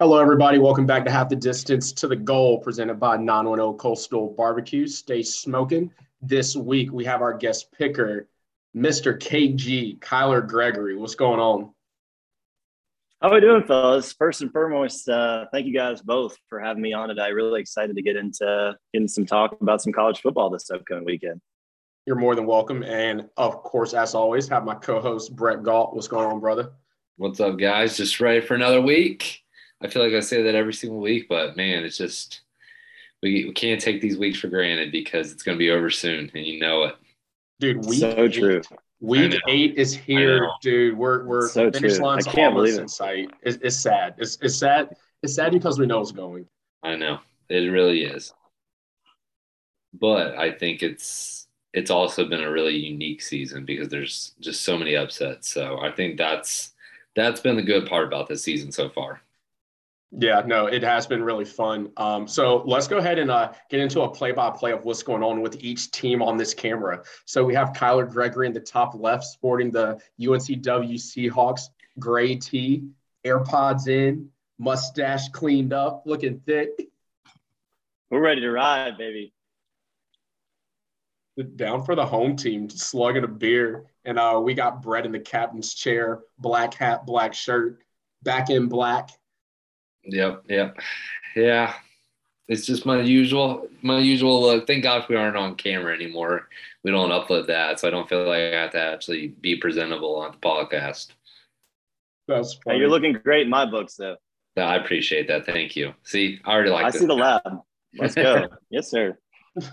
Hello, everybody. Welcome back to Half the Distance to the Goal, presented by 910 Coastal Barbecue. Stay smoking. This week, we have our guest picker, Mr. KG, Kyler Gregory. What's going on? How are we doing, fellas? First and foremost, uh, thank you guys both for having me on today. Really excited to get into getting some talk about some college football this upcoming weekend. You're more than welcome. And of course, as always, have my co-host Brett Galt. What's going on, brother? What's up, guys? Just ready for another week. I feel like I say that every single week, but man, it's just we, we can't take these weeks for granted because it's going to be over soon, and you know it. Dude, week so true. Week eight is here, dude. We're we're so finish true. lines I can't believe in it. sight. It's, it's sad. It's it's sad. It's sad because we know it's going. I know it really is, but I think it's it's also been a really unique season because there's just so many upsets. So I think that's that's been the good part about this season so far. Yeah, no, it has been really fun. Um, so let's go ahead and uh, get into a play-by-play of what's going on with each team on this camera. So we have Kyler Gregory in the top left, sporting the UNCW Seahawks gray tee, AirPods in, mustache cleaned up, looking thick. We're ready to ride, baby. Down for the home team, slugging a beer, and uh, we got Brett in the captain's chair, black hat, black shirt, back in black. Yep, yep, yeah. It's just my usual my usual look. Thank God we aren't on camera anymore. We don't upload that, so I don't feel like I have to actually be presentable on the podcast. That's Hey, you're looking great in my books, though. No, I appreciate that. Thank you. See, I already like I this. see the lab. Let's go. yes, sir.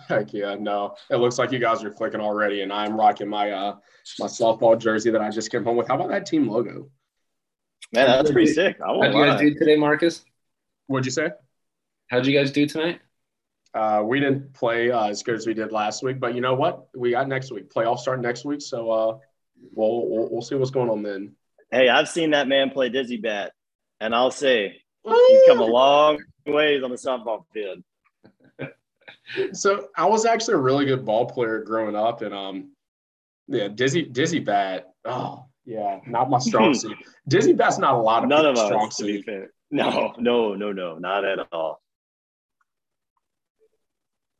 Heck yeah, no. It looks like you guys are clicking already, and I'm rocking my uh my softball jersey that I just came home with. How about that team logo? Man, that's pretty sick. I How'd won't you guys do today, Marcus? What'd you say? How'd you guys do tonight? Uh, we didn't play uh, as good as we did last week, but you know what? We got next week. Playoffs start next week, so uh, we'll, we'll we'll see what's going on then. Hey, I've seen that man play dizzy bat, and I'll say he's come a long ways on the softball field. So I was actually a really good ball player growing up, and um, yeah, dizzy dizzy bat. Oh yeah, not my strong suit. Dizzy bat's not a lot of None of strong us, to be suit. No, no, no, no, not at all.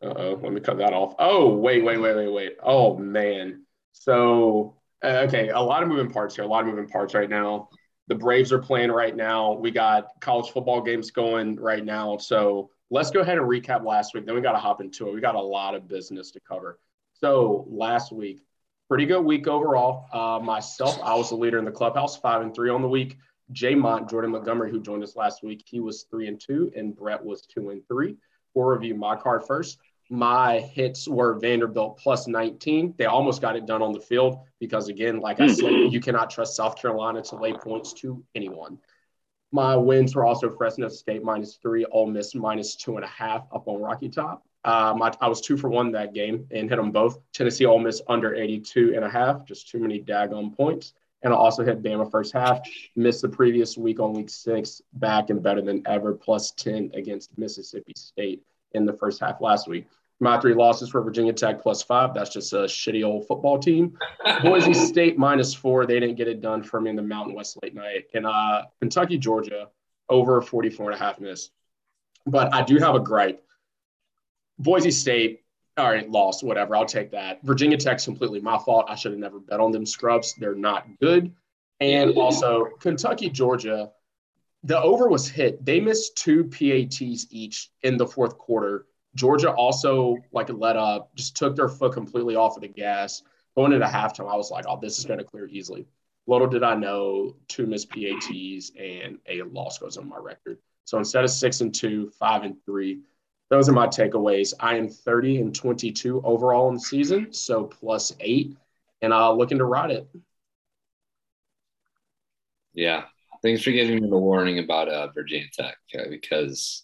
Uh oh, let me cut that off. Oh, wait, wait, wait, wait, wait. Oh, man. So, uh, okay, a lot of moving parts here, a lot of moving parts right now. The Braves are playing right now. We got college football games going right now. So, let's go ahead and recap last week. Then we got to hop into it. We got a lot of business to cover. So, last week, pretty good week overall. Uh, myself, I was the leader in the clubhouse, five and three on the week. Jay Mont, Jordan Montgomery, who joined us last week, he was three and two, and Brett was two and three. We'll review my card first. My hits were Vanderbilt plus 19. They almost got it done on the field because, again, like I said, you cannot trust South Carolina to lay points to anyone. My wins were also Fresno State minus three, Ole Miss minus two and a half up on Rocky Top. Um, I, I was two for one that game and hit them both. Tennessee Ole Miss under 82 and a half, just too many daggone points. And I also hit Bama first half, missed the previous week on week six, back and better than ever, plus 10 against Mississippi State in the first half last week. My three losses for Virginia Tech plus five. That's just a shitty old football team. Boise State minus four. They didn't get it done for me in the Mountain West late night. And uh, Kentucky, Georgia, over 44 and a half miss. But I do have a gripe. Boise State, all right, lost, whatever. I'll take that. Virginia Tech's completely my fault. I should have never bet on them scrubs. They're not good. And also, Kentucky, Georgia, the over was hit. They missed two PATs each in the fourth quarter. Georgia also like let up, just took their foot completely off of the gas. Going into halftime, I was like, "Oh, this is going to clear easily." Little did I know, two missed PATs and a loss goes on my record. So instead of six and two, five and three, those are my takeaways. I am 30 and 22 overall in the season, so plus eight, and uh, looking to ride it. Yeah. Thanks for giving me the warning about uh, Virginia Tech uh, because,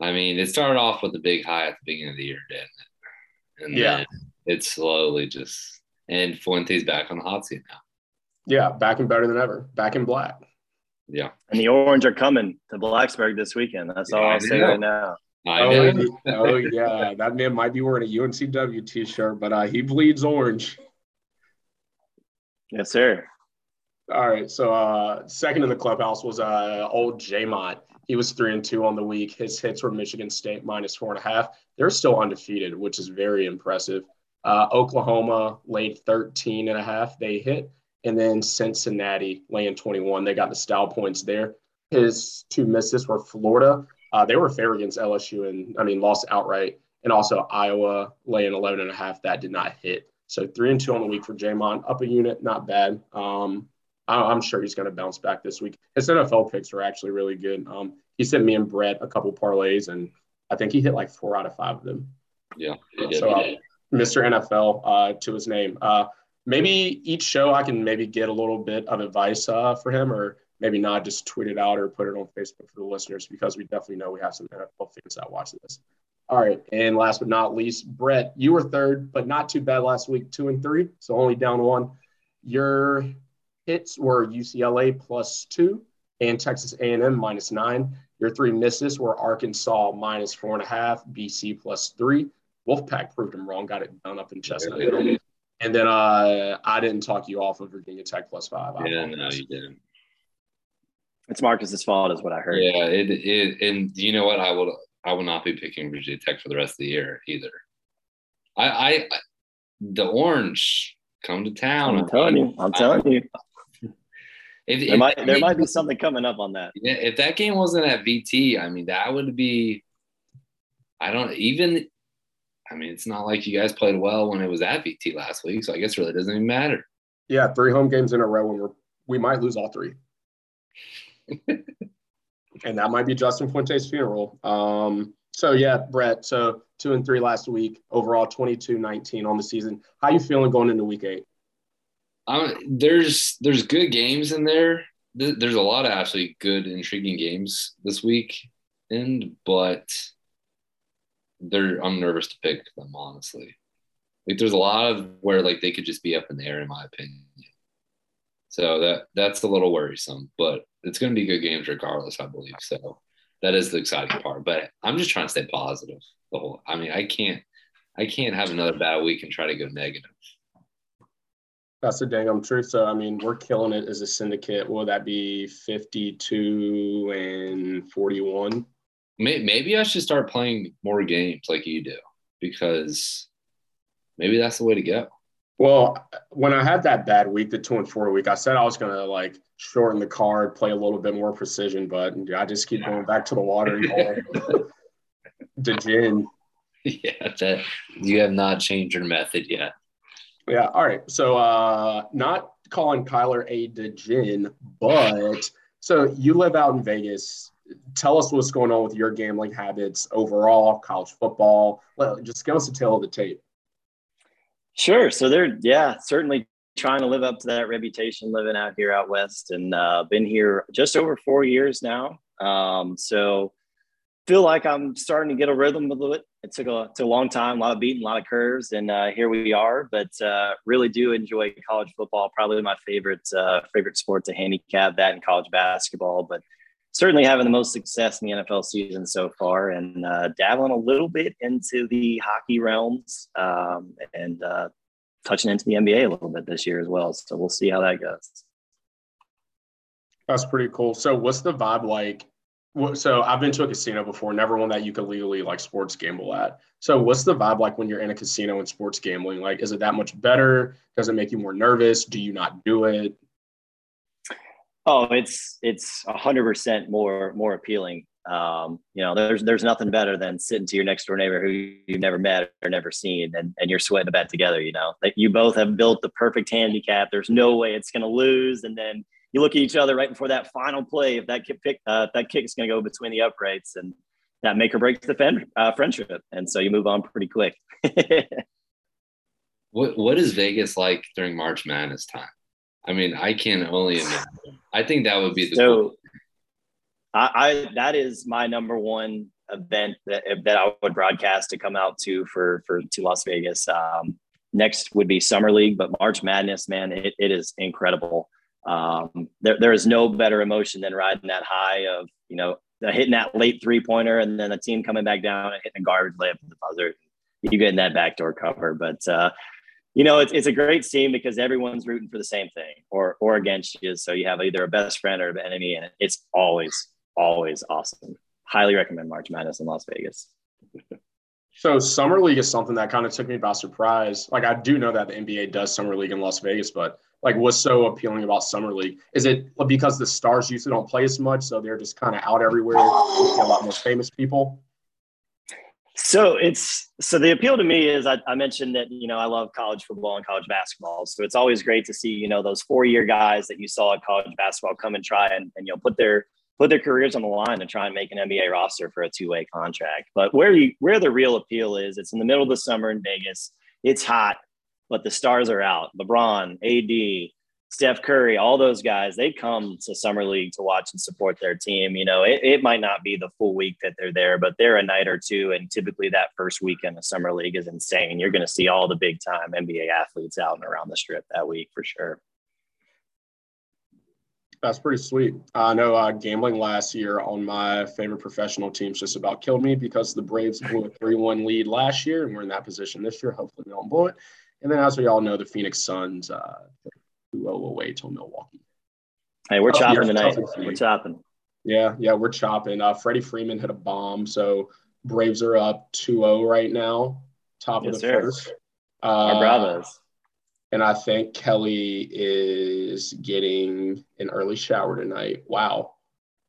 I mean, it started off with a big high at the beginning of the year, didn't it? And Yeah. then it slowly just, and Fuente's back on the hot seat now. Yeah, back and better than ever. Back in black. Yeah. And the Orange are coming to Blacksburg this weekend. That's all Yeah, I I'll say know. right now. I Oh, know. oh yeah, that man might be wearing a UNCW t-shirt, but uh, he bleeds orange. Yes, sir. All right. So uh, second in the clubhouse was uh, old Jamont. He was three and two on the week. His hits were Michigan State minus four and a half. They're still undefeated, which is very impressive. Uh, Oklahoma laid 13 and a half. They hit. And then Cincinnati laying 21. They got the style points there. His two misses were Florida. Uh, they were fair against LSU and, I mean, lost outright. And also Iowa laying 11 and a half. That did not hit. So three and two on the week for Jamon. Up a unit, not bad. Um, I'm sure he's going to bounce back this week. His NFL picks are actually really good. Um, he sent me and Brett a couple parlays, and I think he hit like four out of five of them. Yeah. So, uh, Mr. NFL uh, to his name. Uh, maybe each show I can maybe get a little bit of advice uh, for him, or maybe not just tweet it out or put it on Facebook for the listeners because we definitely know we have some NFL fans that watch this. All right, and last but not least, Brett, you were third, but not too bad last week, two and three, so only down one. Your hits were UCLA plus two and Texas A&M minus nine. Your three misses were Arkansas minus four and a half, BC plus three. Wolfpack proved them wrong, got it done up in Chestnut Hill. And then uh, I didn't talk you off of Virginia Tech plus five. I yeah, no, you didn't. It's Marcus's fault, is what I heard. Yeah, it, it and you know what? I will I will not be picking Virginia Tech for the rest of the year either. I, I the orange come to town. I'm telling you. I'm telling you. If, there if might there might be something coming up on that. Yeah, if that game wasn't at VT, I mean that would be. I don't even. I mean, it's not like you guys played well when it was at VT last week, so I guess it really doesn't even matter. Yeah, three home games in a row, and we're we might lose all three. and that might be Justin Fuente's funeral. Um, so yeah, Brett. So two and three last week, overall 22-19 on the season. How you feeling going into week eight? Um, there's there's good games in there. There's a lot of actually good, intriguing games this week, and but they're I'm nervous to pick them honestly. Like there's a lot of where like they could just be up in the air in my opinion. So that that's a little worrisome, but it's going to be good games regardless, I believe. So that is the exciting part. But I'm just trying to stay positive. The whole, I mean, I can't, I can't have another bad week and try to go negative. That's the dang truth. So, I mean, we're killing it as a syndicate. Will that be 52 and 41? Maybe I should start playing more games like you do because maybe that's the way to go. Well, when I had that bad week, the two and four week, I said I was going to like shorten the card, play a little bit more precision, but I just keep going back to the water the gin. Yeah, that you have not changed your method yet. Yeah. All right. So, uh, not calling Kyler a degen, but so you live out in Vegas. Tell us what's going on with your gambling habits overall, college football. Just give us a tale of the tape. Sure. So they're yeah, certainly trying to live up to that reputation living out here out west, and uh, been here just over four years now. Um, so feel like I'm starting to get a rhythm a little bit. It took a, took a long time, a lot of beating, a lot of curves, and uh, here we are. But uh, really do enjoy college football. Probably my favorite uh, favorite sport to handicap that in college basketball. But certainly having the most success in the NFL season so far, and uh, dabbling a little bit into the hockey realms, um, and uh, touching into the NBA a little bit this year as well. So we'll see how that goes. That's pretty cool. So, what's the vibe like so I've been to a casino before, never one that you could legally like sports gamble at. So what's the vibe like when you're in a casino and sports gambling? Like, is it that much better? Does it make you more nervous? Do you not do it? Oh, it's it's a hundred percent more more appealing. Um, you know, there's there's nothing better than sitting to your next door neighbor who you've never met or never seen, and, and you're sweating the bet together. You know, like you both have built the perfect handicap. There's no way it's going to lose, and then you look at each other right before that final play. If that kick, uh, that kick is going to go between the uprights, and that make or breaks the fen- uh, friendship, and so you move on pretty quick. what What is Vegas like during March Madness time? I mean, I can only imagine. I think that would be the. So, cool. I, I that is my number one event that, that I would broadcast to come out to for for to Las Vegas. Um, next would be Summer League, but March Madness, man, it, it is incredible um, there, there is no better emotion than riding that high of, you know, hitting that late three pointer and then a team coming back down and hitting a garbage layup at the buzzer. You getting that backdoor cover. But uh, you know, it's, it's a great scene because everyone's rooting for the same thing or or against you. So you have either a best friend or an enemy, and it's always always awesome. Highly recommend March Madness in Las Vegas. So summer league is something that kind of took me by surprise. Like I do know that the NBA does summer league in Las Vegas, but like what's so appealing about summer league? Is it because the stars usually don't play as much, so they're just kind of out everywhere, a lot more famous people? So it's so the appeal to me is I, I, mentioned that you know I love college football and college basketball. So it's always great to see you know those four year guys that you saw at college basketball come and try and, and you know put their put their careers on the line and try and make an NBA roster for a two way contract. But where you where the real appeal is, it's in the middle of the summer in Vegas. It's hot, but the stars are out. LeBron, AD, Steph Curry, all those guys, they come to Summer League to watch and support their team. You know, it, it might not be the full week that they're there, but they're a night or two. And typically that first weekend of Summer League is insane. You're going to see all the big time NBA athletes out and around the strip that week for sure. That's pretty sweet. I know uh, gambling last year on my favorite professional teams just about killed me because the Braves blew a 3 1 lead last year, and we're in that position this year. Hopefully, we don't blow it. And then, as we all know, the Phoenix Suns uh, 2 away till Milwaukee. Hey, we're chopping tonight. We're chopping. Yeah, yeah, we're chopping. Uh, Freddie Freeman hit a bomb. So Braves are up 2 0 right now, top yes, of the sir. first. Uh, Our Bravos. And I think Kelly is getting an early shower tonight. Wow.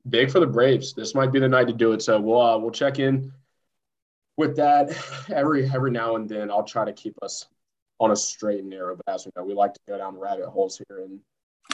Big for the Braves. This might be the night to do it. So we'll uh, we'll check in with that every every now and then. I'll try to keep us on a straight and narrow. But as we know, we like to go down rabbit holes here, and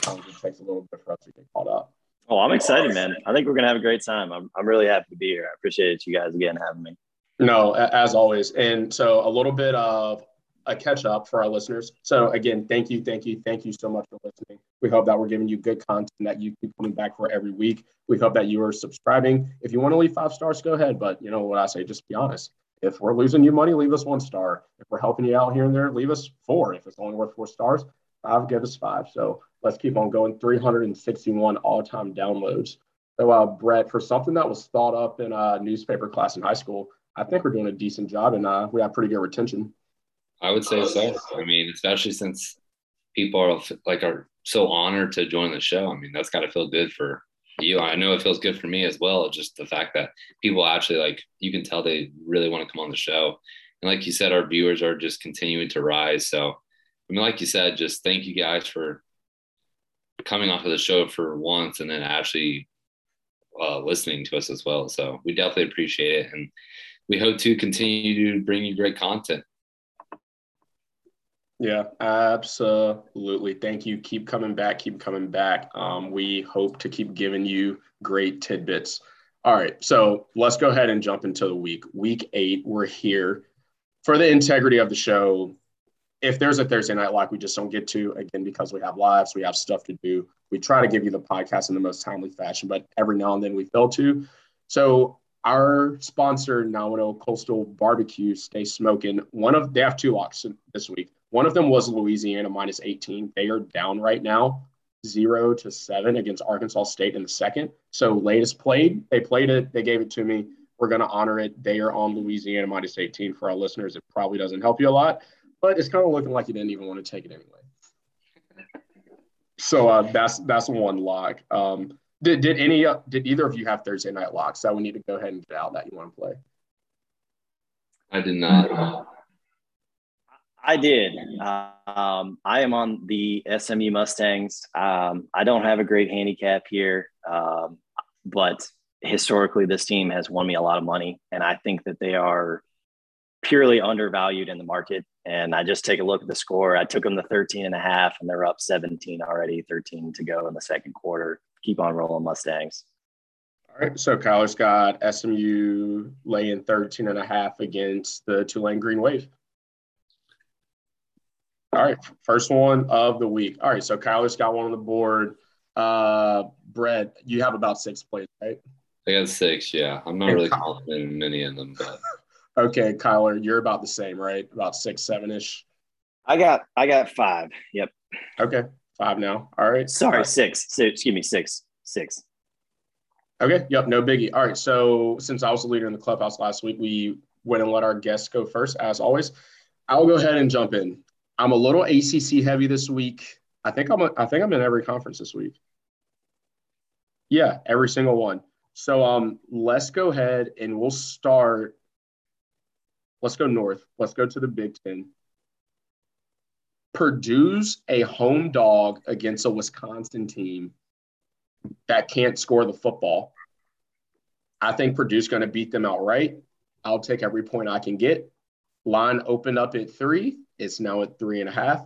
um, it takes a little bit for us to get caught up. Oh, I'm excited, man. I think we're gonna have a great time. I'm I'm really happy to be here. I appreciate you guys again having me. No, as always. And so a little bit of a catch up for our listeners. So again, thank you, thank you, thank you so much for listening. We hope that we're giving you good content that you keep coming back for every week. We hope that you are subscribing. If you want to leave five stars, go ahead. But you know what I say, just be honest. If we're losing you money, leave us one star. If we're helping you out here and there, leave us four. If it's only worth four stars, five, give us five. So let's keep on going. 361 all time downloads. So, uh, Brett, for something that was thought up in a newspaper class in high school, I think we're doing a decent job and uh, we have pretty good retention. I would say so. I mean, especially since people are like are so honored to join the show. I mean, that's got to feel good for you. I know it feels good for me as well. Just the fact that people actually like you can tell they really want to come on the show. And like you said, our viewers are just continuing to rise. So I mean, like you said, just thank you guys for coming off of the show for once and then actually uh, listening to us as well. So we definitely appreciate it. And we hope to continue to bring you great content. Yeah, absolutely. Thank you. Keep coming back. Keep coming back. Um, we hope to keep giving you great tidbits. All right, so let's go ahead and jump into the week. Week eight, we're here for the integrity of the show. If there's a Thursday night lock we just don't get to, again, because we have lives, we have stuff to do. We try to give you the podcast in the most timely fashion, but every now and then we fail to. So our sponsor, Nominal Coastal Barbecue, stay smoking. One of they have two locks this week. One of them was Louisiana minus 18. They are down right now, zero to seven against Arkansas State in the second. So latest played, they played it, they gave it to me. We're going to honor it. They are on Louisiana minus 18 for our listeners. It probably doesn't help you a lot, but it's kind of looking like you didn't even want to take it anyway. So uh, that's that's one lock. Um, did, did any uh, did either of you have Thursday night locks that we need to go ahead and get out that you want to play? I did not. I did. Um, I am on the SMU Mustangs. Um, I don't have a great handicap here, um, but historically, this team has won me a lot of money, and I think that they are purely undervalued in the market. And I just take a look at the score. I took them to 13 and a half, and they're up 17 already, 13 to go in the second quarter. Keep on rolling, Mustangs. All right. So Kyler's got SMU laying 13 and a half against the Tulane Green Wave. All right, first one of the week. All right, so Kyler's got one on the board. Uh, Brett, you have about six plays, right? I got six. Yeah, I'm not and really Kyler. confident in many of them, but okay, Kyler, you're about the same, right? About six, seven ish. I got, I got five. Yep. Okay, five now. All right. Sorry, right. six. So, excuse me, six, six. Okay. Yep. No biggie. All right. So since I was the leader in the clubhouse last week, we went and let our guests go first, as always. I'll go ahead and jump in. I'm a little ACC heavy this week. I think I'm a, I think I'm in every conference this week. Yeah, every single one. So um, let's go ahead and we'll start. Let's go north. Let's go to the Big Ten. Purdue's a home dog against a Wisconsin team that can't score the football. I think Purdue's going to beat them outright. I'll take every point I can get. Line opened up at three. It's now at three and a half.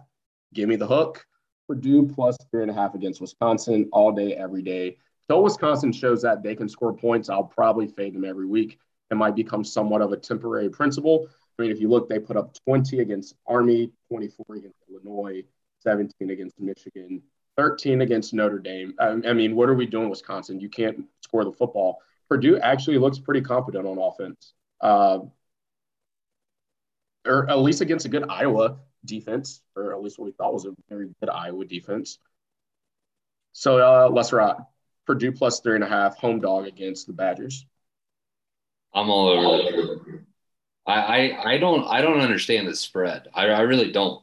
Give me the hook. Purdue plus three and a half against Wisconsin all day, every day. Until Wisconsin shows that they can score points, I'll probably fade them every week. It might become somewhat of a temporary principle. I mean, if you look, they put up 20 against Army, 24 against Illinois, 17 against Michigan, 13 against Notre Dame. I, I mean, what are we doing, Wisconsin? You can't score the football. Purdue actually looks pretty competent on offense, uh, or at least against a good Iowa defense, or at least what we thought was a very good Iowa defense. So uh, let's rock. Purdue plus three and a half, home dog against the Badgers. I'm all over. I, I, I don't I don't understand the spread. I, I really don't.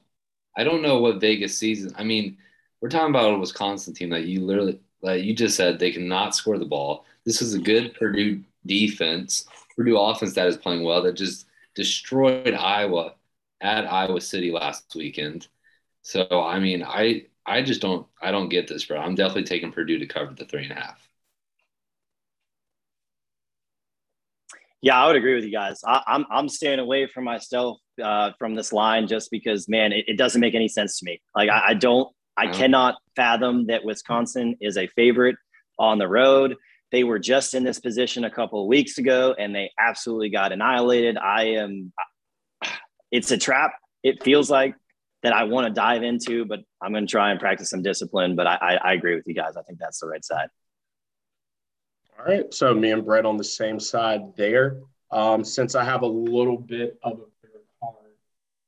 I don't know what Vegas sees. I mean, we're talking about a Wisconsin team that you literally like you just said they cannot score the ball. This is a good Purdue defense, Purdue offense that is playing well that just destroyed Iowa at Iowa City last weekend. So I mean, I I just don't I don't get this, bro. I'm definitely taking Purdue to cover the three and a half. Yeah, I would agree with you guys. I, am I'm, I'm staying away from myself uh, from this line just because, man, it, it, doesn't make any sense to me. Like I, I don't, I cannot fathom that Wisconsin is a favorite on the road. They were just in this position a couple of weeks ago, and they absolutely got annihilated. I am. It's a trap. It feels like that I want to dive into, but I'm going to try and practice some discipline. But I, I, I agree with you guys. I think that's the right side. All right. So me and Brett on the same side there. Um, since I have a little bit of a bigger card,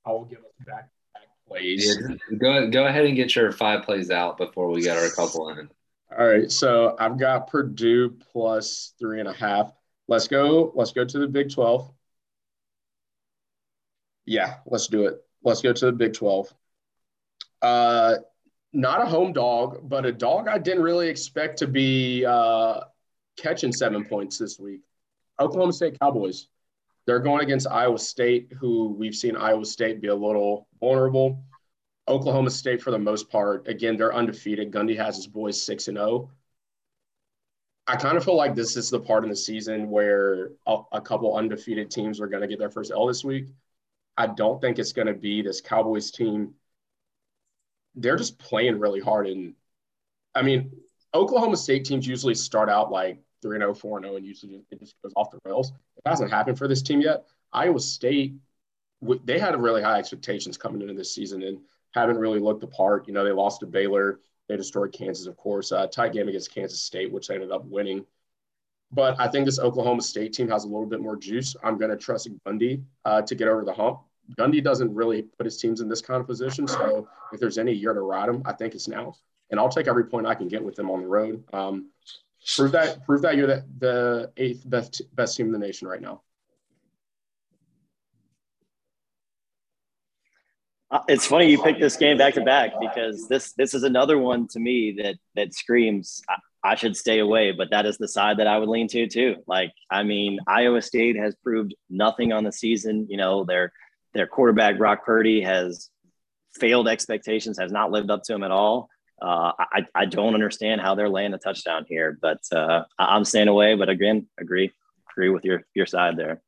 I will give us back back plays. Yeah, go go ahead and get your five plays out before we get our couple in. All right. So I've got Purdue plus three and a half. Let's go. Let's go to the Big Twelve. Yeah, let's do it. Let's go to the Big Twelve. Uh, not a home dog, but a dog I didn't really expect to be uh, catching seven points this week. Oklahoma State Cowboys. They're going against Iowa State, who we've seen Iowa State be a little vulnerable. Oklahoma State, for the most part, again, they're undefeated. Gundy has his boys 6 and 0. I kind of feel like this is the part in the season where a, a couple undefeated teams are going to get their first L this week. I don't think it's going to be this Cowboys team. They're just playing really hard. And I mean, Oklahoma State teams usually start out like 3 0, 4 0, and usually it just goes off the rails. It hasn't happened for this team yet. Iowa State, they had really high expectations coming into this season and haven't really looked the part. You know, they lost to Baylor. They destroyed Kansas, of course. Uh, tight game against Kansas State, which they ended up winning. But I think this Oklahoma State team has a little bit more juice. I'm going to trust Gundy uh, to get over the hump. Gundy doesn't really put his teams in this kind of position. So if there's any year to ride him, I think it's now. And I'll take every point I can get with them on the road. Um, Prove that. Prove that you're the, the eighth best best team in the nation right now. It's funny you picked this game back to back because this this is another one to me that that screams I, I should stay away, but that is the side that I would lean to too. Like I mean, Iowa State has proved nothing on the season. You know, their their quarterback Brock Purdy has failed expectations, has not lived up to them at all uh, I, I don't understand how they're laying a touchdown here, but uh, I'm staying away. But again, agree agree with your your side there.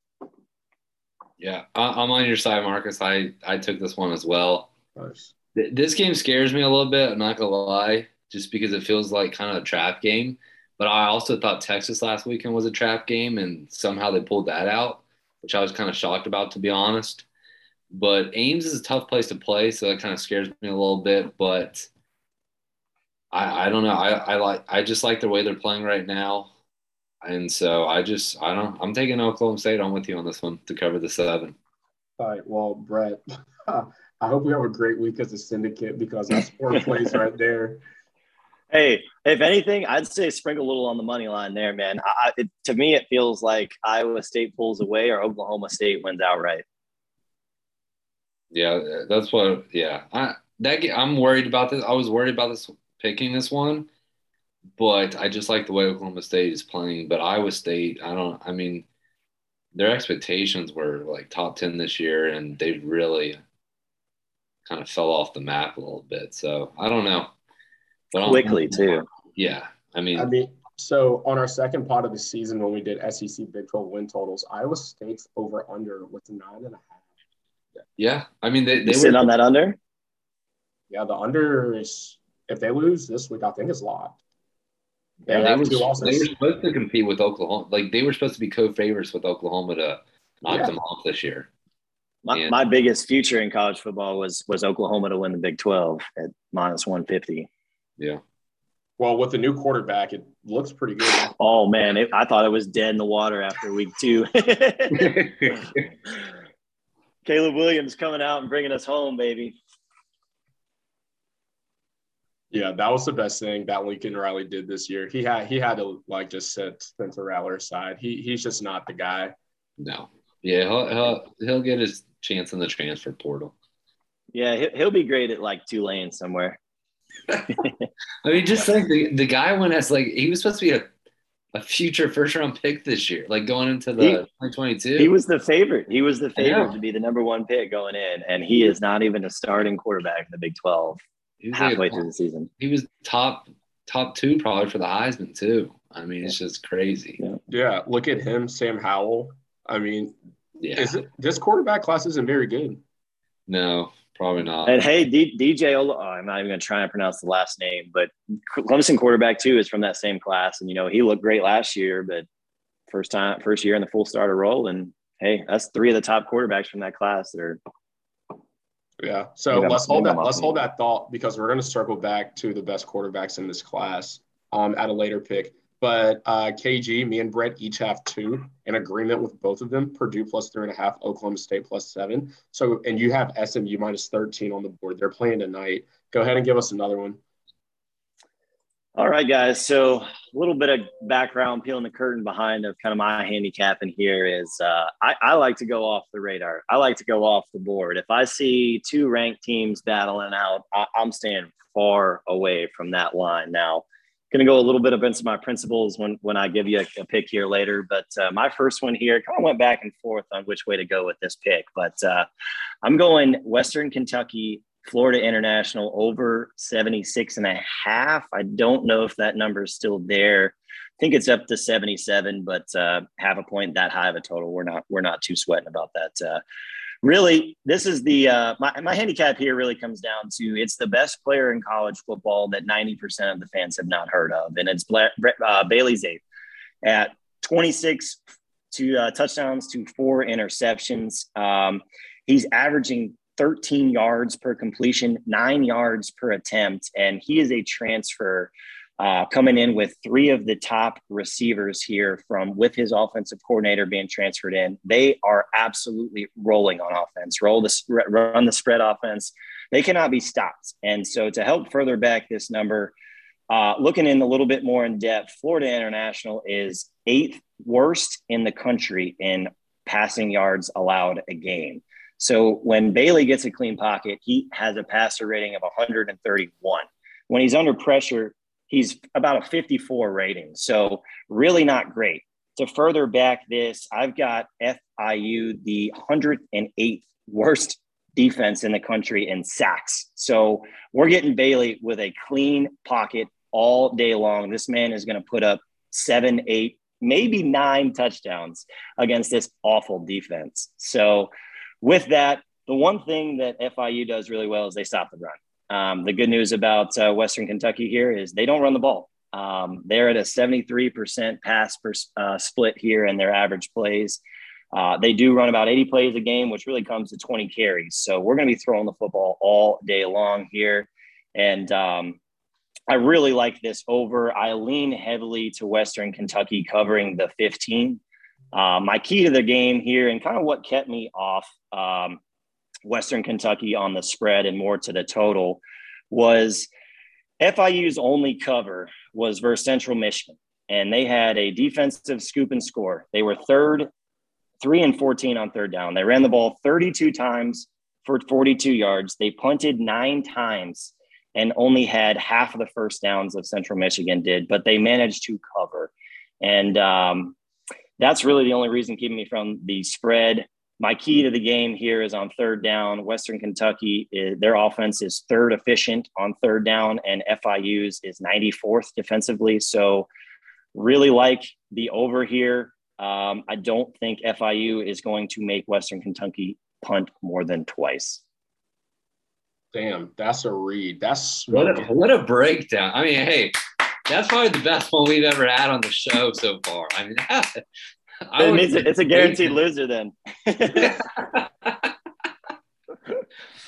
Yeah, I'm on your side, Marcus. I I took this one as well. Nice. This game scares me a little bit. I'm not gonna lie, just because it feels like kind of a trap game. But I also thought Texas last weekend was a trap game, and somehow they pulled that out, which I was kind of shocked about, to be honest. But Ames is a tough place to play, so that kind of scares me a little bit. But I, I don't know. I, I like I just like the way they're playing right now. And so I just I don't I'm taking Oklahoma State I'm with you on this one to cover the seven. All right. Well, Brett, I hope we have a great week as a syndicate because that's four plays right there. Hey, if anything, I'd say sprinkle a little on the money line there, man. I, it, to me, it feels like Iowa State pulls away or Oklahoma State wins outright. Yeah, that's what. Yeah, I that I'm worried about this. I was worried about this picking this one, but I just like the way Oklahoma State is playing. But Iowa State, I don't. I mean, their expectations were like top ten this year, and they really kind of fell off the map a little bit. So I don't know. But quickly too. Yeah, I mean, I mean, so on our second pot of the season when we did SEC Big 12 win totals, Iowa State's over under was nine and a half. Yeah, I mean they they you were on that under. Yeah, the under is if they lose this week, I think it's locked. Yeah, they, were, they were supposed to compete with Oklahoma. Like they were supposed to be co-favorites with Oklahoma to knock yeah. them off this year. My, my biggest future in college football was was Oklahoma to win the Big Twelve at minus one fifty. Yeah. Well, with the new quarterback, it looks pretty good. Oh man, it, I thought it was dead in the water after week two. Caleb Williams coming out and bringing us home, baby. Yeah, that was the best thing that Lincoln Riley did this year. He had he had to like just sit Spencer Rattler aside. He he's just not the guy. No. Yeah, he'll he'll, he'll get his chance in the transfer portal. Yeah, he'll be great at like Tulane somewhere. I mean, just like the, the guy went as like he was supposed to be a, a future first round pick this year, like going into the he, 2022. He was the favorite. He was the favorite to be the number one pick going in, and he is not even a starting quarterback in the Big 12 halfway like, through the season. He was top top two probably for the Heisman too. I mean, it's just crazy. Yeah. yeah, look at him, Sam Howell. I mean, yeah, it, this quarterback class isn't very good. No, Probably not. And hey, D- DJ, oh, I'm not even going to try and pronounce the last name, but Clemson quarterback too is from that same class, and you know he looked great last year, but first time, first year in the full starter role, and hey, that's three of the top quarterbacks from that class that are. Yeah, so let's hold that. Let's hold that thought because we're going to circle back to the best quarterbacks in this class um, at a later pick. But uh, KG, me and Brett each have two in agreement with both of them. Purdue plus three and a half, Oklahoma State plus seven. So, and you have SMU minus 13 on the board. They're playing tonight. Go ahead and give us another one. All right, guys. So, a little bit of background, peeling the curtain behind of kind of my handicap in here is uh, I, I like to go off the radar. I like to go off the board. If I see two ranked teams battling out, I, I'm staying far away from that line. Now, going to go a little bit against my principles when when I give you a, a pick here later. But uh, my first one here kind of went back and forth on which way to go with this pick. But uh, I'm going Western Kentucky, Florida International over 76 and a half. I don't know if that number is still there. I think it's up to 77, but uh, have a point that high of a total. We're not we're not too sweating about that. Uh, really, this is the uh, my, my handicap here really comes down to it's the best player in college football that 90% of the fans have not heard of, and it's Bla- uh, Bailey Zappe at 26 to uh, touchdowns to four interceptions. Um, he's averaging 13 yards per completion, nine yards per attempt, and he is a transfer uh, coming in with three of the top receivers here from with his offensive coordinator being transferred in. They are absolutely rolling on offense, roll the run the spread offense. They cannot be stopped. And so to help further back this number, uh, looking in a little bit more in depth, Florida International is eighth worst in the country in passing yards allowed a game. So when Bailey gets a clean pocket, he has a passer rating of 131. When he's under pressure, he's about a 54 rating. So really not great. To further back this, I've got FIU, the 108th worst defense in the country in sacks. So we're getting Bailey with a clean pocket all day long. This man is going to put up seven, eight, maybe nine touchdowns against this awful defense. So with that, the one thing that FIU does really well is they stop the run. Um, the good news about uh, Western Kentucky here is they don't run the ball. Um, they're at a 73% pass per uh, split here in their average plays. Uh, they do run about 80 plays a game, which really comes to 20 carries. So we're going to be throwing the football all day long here. And um, I really like this over. I lean heavily to Western Kentucky covering the 15. Uh, my key to the game here and kind of what kept me off um, Western Kentucky on the spread and more to the total was FIU's only cover was versus Central Michigan, and they had a defensive scoop and score. They were third, three and 14 on third down. They ran the ball 32 times for 42 yards. They punted nine times and only had half of the first downs of Central Michigan did, but they managed to cover. And um, that's really the only reason keeping me from the spread. My key to the game here is on third down. Western Kentucky, eh, their offense is third efficient on third down, and FIU's is 94th defensively. So, really like the over here. Um, I don't think FIU is going to make Western Kentucky punt more than twice. Damn, that's a read. That's what a, what a breakdown. I mean, hey, that's probably the best one we've ever had on the show so far. I mean, I it means it's a guaranteed loser then.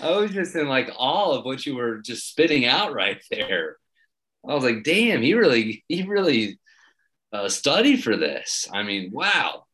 I was just in like awe of what you were just spitting out right there. I was like, damn, he really, he really uh, studied for this. I mean, wow.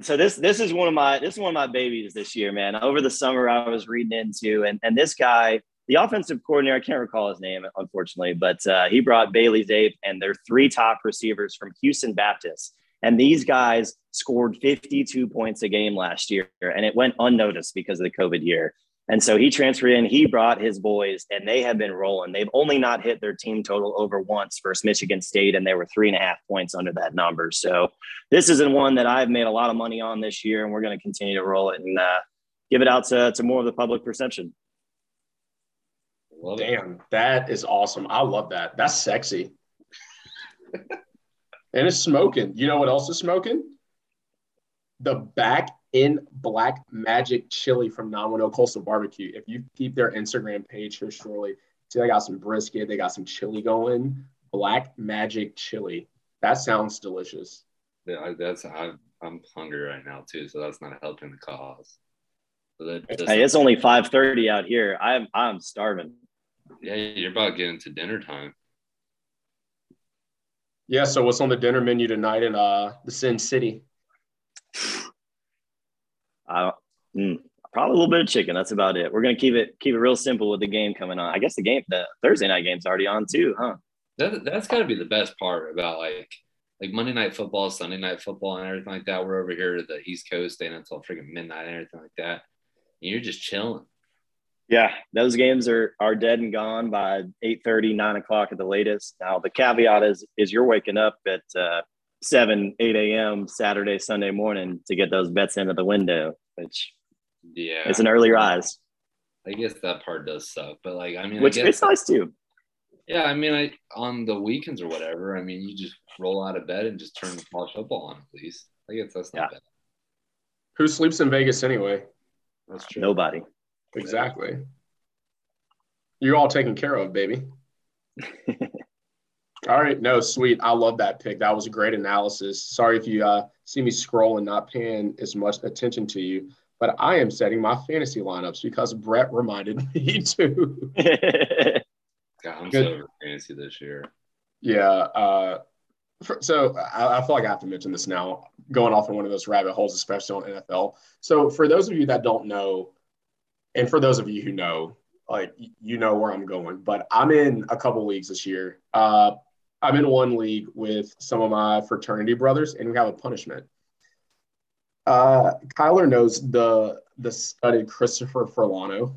So this this is one of my this is one of my babies this year, man. Over the summer, I was reading into and and this guy, the offensive coordinator, I can't recall his name, unfortunately, but uh, he brought Bailey Zappe and their three top receivers from Houston Baptist. And these guys scored 52 points a game last year, and it went unnoticed because of the COVID year. And so he transferred in, he brought his boys, and they have been rolling. They've only not hit their team total over once versus Michigan State, and they were three and a half points under that number. So this isn't one that I've made a lot of money on this year, and we're going to continue to roll it and uh, give it out to, to more of the public perception. Damn, that is awesome. I love that. That's sexy. and it's smoking. You know what else is smoking? The back in Black Magic Chili from 910 Coastal Barbecue. If you keep their Instagram page here shortly, see they got some brisket, they got some chili going. Black Magic Chili. That sounds delicious. Yeah, that's I'm, I'm hungry right now too, so that's not helping the cause. Just, hey, it's only 5:30 out here. I'm I'm starving. Yeah, you're about getting to dinner time. Yeah, so what's on the dinner menu tonight in uh the Sin City? I mm, probably a little bit of chicken. That's about it. We're gonna keep it keep it real simple with the game coming on. I guess the game, the Thursday night game's already on too, huh? That, that's got to be the best part about like like Monday night football, Sunday night football, and everything like that. We're over here to the East Coast, staying until freaking midnight and everything like that. And you're just chilling. Yeah, those games are are dead and gone by 8 30, 9 o'clock at the latest. Now the caveat is is you're waking up at uh, 7, 8 a.m. Saturday, Sunday morning to get those bets into the window, which yeah, it's an early rise. I guess that part does suck, but like I mean, which I guess, it's nice too. Yeah, I mean, I on the weekends or whatever. I mean, you just roll out of bed and just turn the college football on at least. I guess that's not yeah. bad. Who sleeps in Vegas anyway? That's true. Nobody. Exactly. You're all taken care of, baby. all right. No, sweet. I love that pick. That was a great analysis. Sorry if you uh, see me scroll and not paying as much attention to you, but I am setting my fantasy lineups because Brett reminded me to. God, I'm Good. so over fantasy this year. Yeah. Uh, so I, I, feel like I have to mention this now, going off in one of those rabbit holes, especially on NFL. So for those of you that don't know, and for those of you who know, like you know where I'm going, but I'm in a couple leagues this year. Uh, I'm in one league with some of my fraternity brothers, and we have a punishment. Uh, Kyler knows the the studied Christopher Furlano.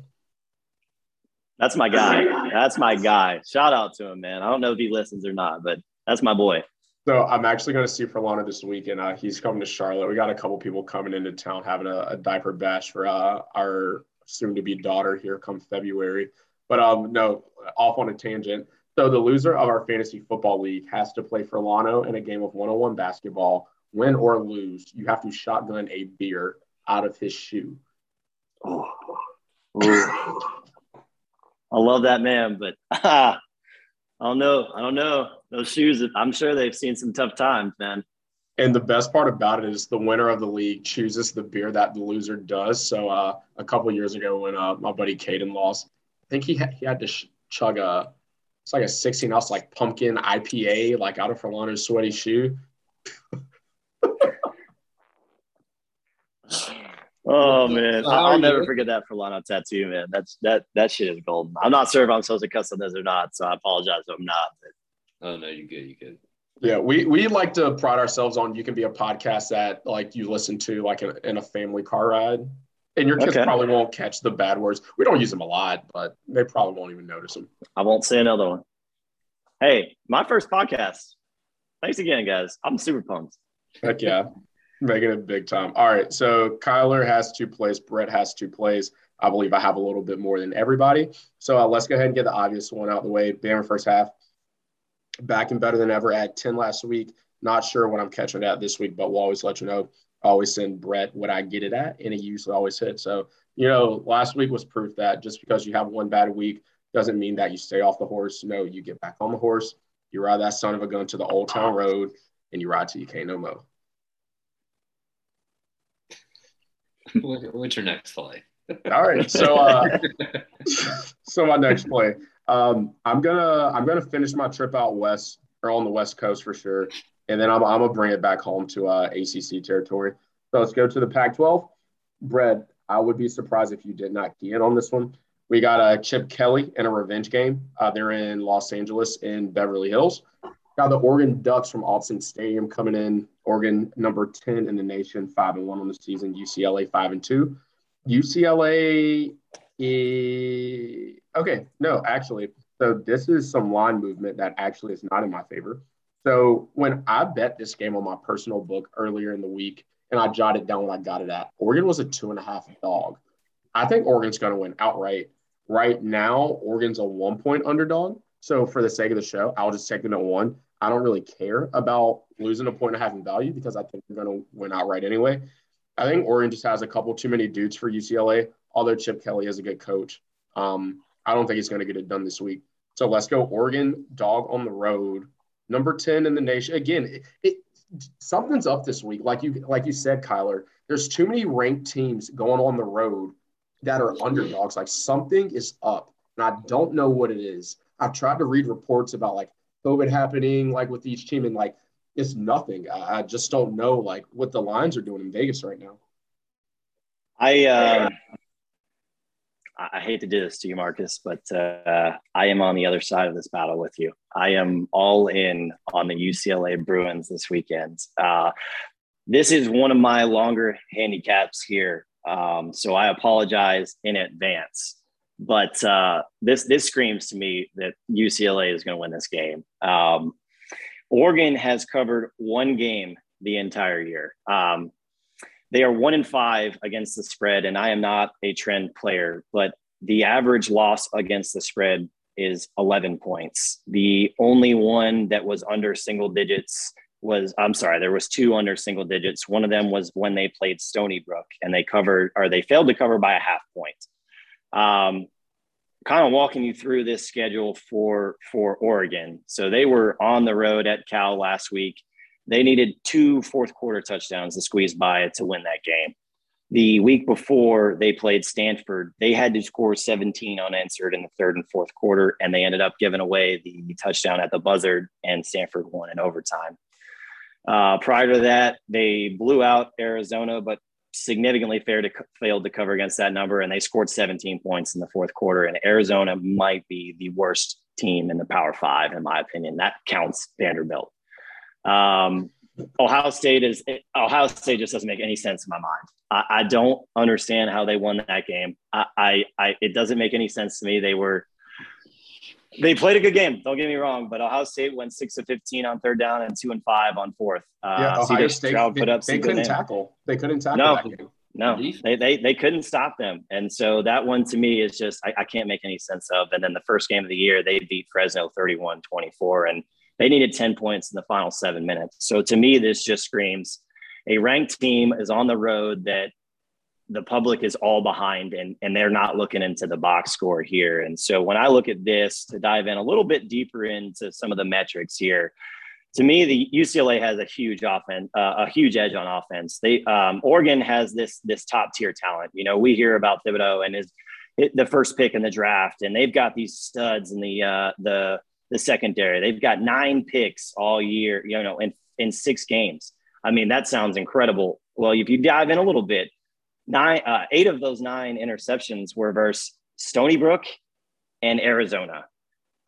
That's my guy. That's my guy. Shout out to him, man. I don't know if he listens or not, but that's my boy. So I'm actually going to see Furlano this weekend. Uh, he's coming to Charlotte. We got a couple people coming into town having a, a diaper bash for uh, our soon to be daughter here come February. But um, no, off on a tangent. So the loser of our fantasy football league has to play Furlano in a game of one-on-one basketball. Win or lose, you have to shotgun a beer out of his shoe. Oh. I love that man, but I don't know. I don't know. Those shoes, I'm sure they've seen some tough times, man. And the best part about it is the winner of the league chooses the beer that the loser does. So uh, a couple years ago, when uh, my buddy Caden lost, I think he had, he had to sh- chug a it's like a 16 ounce like pumpkin IPA like out of Furlano's sweaty shoe. oh man, I'll never forget that Furlano tattoo, man. That's that that shit is golden. I'm not sure if I'm supposed to cuss on this or not, so I apologize if I'm not. But. Oh no, you're good, You're good. Yeah, we we like to pride ourselves on you can be a podcast that like you listen to like in, in a family car ride. And your kids okay. probably won't catch the bad words. We don't use them a lot, but they probably won't even notice them. I won't say another one. Hey, my first podcast. Thanks again, guys. I'm super pumped. Heck yeah. Making it big time. All right. So Kyler has two plays. Brett has two plays. I believe I have a little bit more than everybody. So uh, let's go ahead and get the obvious one out of the way. Bama first half. Back and better than ever at 10 last week. Not sure what I'm catching it at this week, but we'll always let you know. I always send Brett what I get it at, and he usually always hits. So, you know, last week was proof that just because you have one bad week doesn't mean that you stay off the horse. No, you get back on the horse. You ride that son of a gun to the old town road, and you ride till you can't no more. What's your next play? All right, so uh, so my next play, um, I'm gonna I'm gonna finish my trip out west or on the west coast for sure, and then I'm, I'm gonna bring it back home to uh, ACC territory. So let's go to the Pac-12. Brett, I would be surprised if you did not in on this one. We got uh, Chip Kelly in a revenge game. Uh, they're in Los Angeles in Beverly Hills. Got the Oregon Ducks from Autzen Stadium coming in. Oregon number 10 in the nation, five and one on the season. UCLA five and two. UCLA is okay. No, actually, so this is some line movement that actually is not in my favor. So when I bet this game on my personal book earlier in the week, and I jotted down what I got it at, Oregon was a two and a half dog. I think Oregon's going to win outright. Right now, Oregon's a one point underdog. So for the sake of the show, I'll just take them at one. I don't really care about losing a point and a half in value because I think they're going to win outright anyway. I think Oregon just has a couple too many dudes for UCLA, although Chip Kelly is a good coach. Um, I don't think he's going to get it done this week. So let's go Oregon, dog on the road, number 10 in the nation. Again, it, it, something's up this week. Like you, like you said, Kyler, there's too many ranked teams going on the road that are underdogs. Like something is up, and I don't know what it is. I've tried to read reports about like COVID happening, like with each team, and like it's nothing. I, I just don't know like what the lines are doing in Vegas right now. I uh, I hate to do this to you, Marcus, but uh, I am on the other side of this battle with you. I am all in on the UCLA Bruins this weekend. Uh, this is one of my longer handicaps here, um, so I apologize in advance. But uh, this this screams to me that UCLA is going to win this game. Um, Oregon has covered one game the entire year. Um, they are one in five against the spread, and I am not a trend player, but the average loss against the spread is 11 points. The only one that was under single digits was I'm sorry, there was two under single digits. One of them was when they played Stony Brook and they covered or they failed to cover by a half point. Um, kind of walking you through this schedule for for Oregon. So they were on the road at Cal last week. They needed two fourth quarter touchdowns to squeeze by it to win that game. The week before they played Stanford, they had to score 17 unanswered in the third and fourth quarter, and they ended up giving away the touchdown at the buzzer, and Stanford won in overtime. Uh, prior to that, they blew out Arizona, but significantly to, failed to cover against that number, and they scored 17 points in the fourth quarter. And Arizona might be the worst team in the Power Five, in my opinion. That counts Vanderbilt. Um, Ohio State is Ohio State just doesn't make any sense in my mind. I, I don't understand how they won that game. I, I, I, it doesn't make any sense to me. They were they played a good game. Don't get me wrong, but Ohio State went six of fifteen on third down and two and five on fourth. Uh, yeah, Ohio State put up they, they couldn't tackle. They couldn't tackle no, that game. No, they, they they couldn't stop them, and so that one to me is just I, I can't make any sense of. And then the first game of the year, they beat Fresno 31-24, and they needed ten points in the final seven minutes. So to me, this just screams a ranked team is on the road that the public is all behind and, and they're not looking into the box score here. And so when I look at this to dive in a little bit deeper into some of the metrics here, to me, the UCLA has a huge offense, uh, a huge edge on offense. They um, Oregon has this this top tier talent. You know, we hear about Thibodeaux and his the first pick in the draft, and they've got these studs in the uh, the the secondary. They've got nine picks all year. You know, in in six games. I mean, that sounds incredible. Well, if you dive in a little bit, nine, uh, eight of those nine interceptions were versus Stony Brook and Arizona.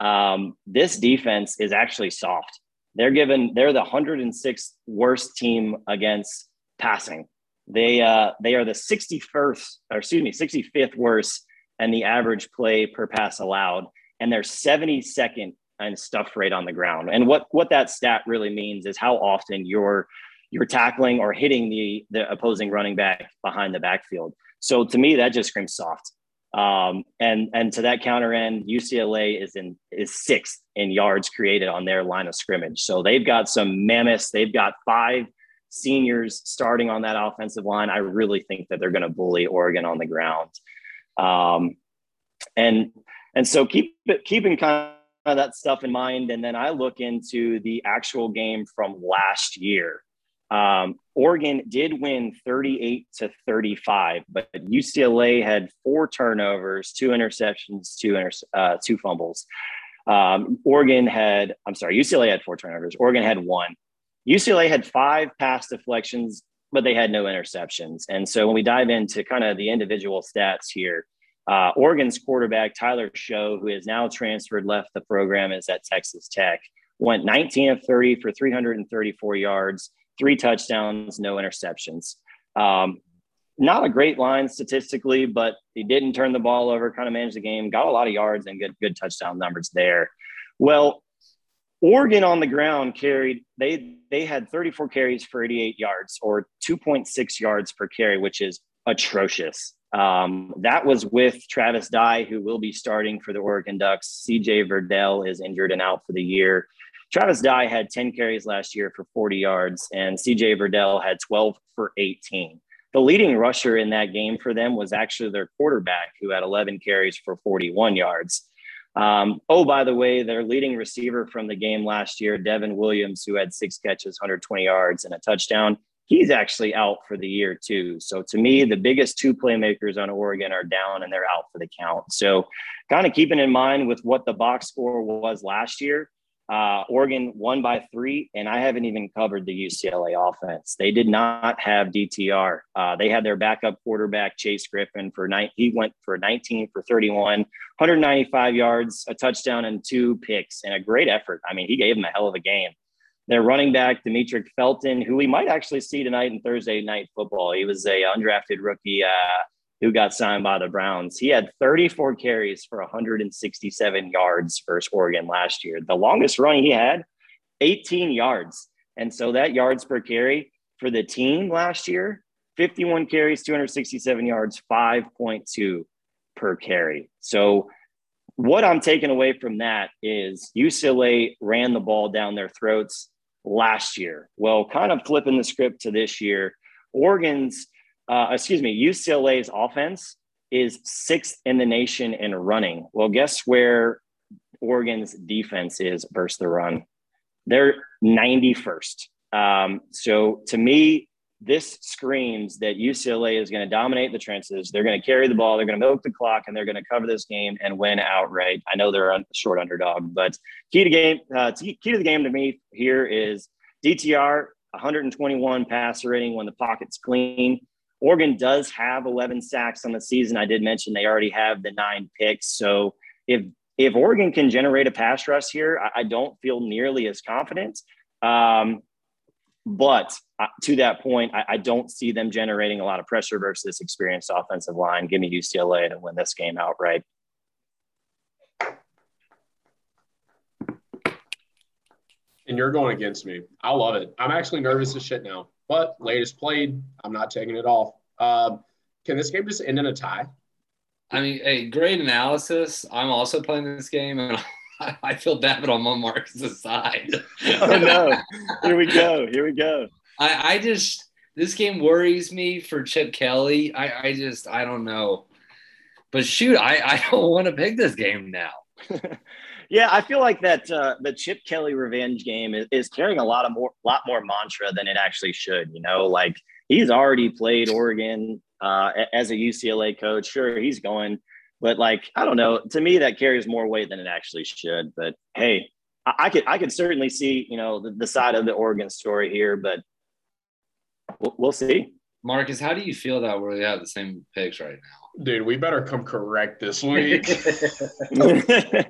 Um, this defense is actually soft. They're given, they're the 106th worst team against passing. They uh, they are the 61st, or excuse me, 65th worst, and the average play per pass allowed, and they're 72nd in stuff rate on the ground. And what what that stat really means is how often you're you're tackling or hitting the the opposing running back behind the backfield. So to me, that just screams soft. Um, and and to that counter end, UCLA is in is sixth in yards created on their line of scrimmage. So they've got some mammoths. They've got five seniors starting on that offensive line. I really think that they're going to bully Oregon on the ground. Um, and and so keep it keeping kind of that stuff in mind. And then I look into the actual game from last year. Um, Oregon did win 38 to 35, but UCLA had four turnovers, two interceptions, two inter- uh, two fumbles. Um, Oregon had, I'm sorry, UCLA had four turnovers. Oregon had one. UCLA had five pass deflections, but they had no interceptions. And so when we dive into kind of the individual stats here, uh, Oregon's quarterback, Tyler Shough, who has now transferred, left the program, is at Texas Tech, went 19 of 30 for 334 yards, three touchdowns, no interceptions. Um, not a great line statistically, but he didn't turn the ball over, kind of managed the game, got a lot of yards and good, good touchdown numbers there. Well, Oregon on the ground carried they they had 34 carries for 88 yards or 2.6 yards per carry, which is atrocious. Um, that was with Travis Dye, who will be starting for the Oregon Ducks. CJ Verdell is injured and out for the year. Travis Dye had 10 carries last year for 40 yards, and CJ Verdell had 12 for 18. The leading rusher in that game for them was actually their quarterback, who had 11 carries for 41 yards. Um, oh, by the way, their leading receiver from the game last year, Devon Williams, who had six catches, 120 yards, and a touchdown, he's actually out for the year too. So to me, the biggest two playmakers on Oregon are down and they're out for the count. So kind of keeping in mind with what the box score was last year, uh, Oregon won by three, and I haven't even covered the UCLA offense. They did not have DTR. Uh, they had their backup quarterback Chase Griffin for nine. He went for 19 for 31, 195 yards, a touchdown, and two picks, and a great effort. I mean, he gave them a hell of a game. Their running back Demetric Felton, who we might actually see tonight in Thursday night football. He was a undrafted rookie uh, who got signed by the Browns. He had 34 carries for 167 yards versus Oregon last year. The longest run he had, 18 yards. And so that yards per carry for the team last year, 51 carries, 267 yards, 5.2 per carry. So what I'm taking away from that is UCLA ran the ball down their throats last year. Well, kind of flipping the script to this year, Oregon's uh, excuse me, UCLA's offense is sixth in the nation in running. Well, guess where Oregon's defense is versus the run? They're 91st. Um, so to me, this screams that UCLA is going to dominate the trenches. They're going to carry the ball. They're going to milk the clock, and they're going to cover this game and win outright. I know they're a short underdog, but key to game, uh, key to the game to me here is DTR 121 passer rating when the pocket's clean. Oregon does have 11 sacks on the season. I did mention they already have the nine picks. So if if Oregon can generate a pass rush here, I, I don't feel nearly as confident. Um, but uh, to that point, I, I, don't see them generating a lot of pressure versus this experienced offensive line. Give me UCLA to win this game outright. And you're going against me. I love it. I'm actually nervous as shit now. But latest played, I'm not taking it off. Um, can this game just end in a tie? I mean, hey, great analysis. I'm also playing this game, and I feel bad on my Marcus' side. oh no! Here we go. Here we go. I, I just this game worries me for Chip Kelly. I, I just I don't know, but shoot, I I don't want to pick this game now. Yeah, I feel like that uh, the Chip Kelly revenge game is, is carrying a lot of more, lot more mantra than it actually should. You know, like he's already played Oregon uh, as a UCLA coach. Sure, he's going, but like I don't know. To me, that carries more weight than it actually should. But hey, I, I could I could certainly see you know the, the, side of the Oregon story here, but we'll, we'll see. Marcus, how do you feel that we have the same picks right now? Dude, we better come correct this week.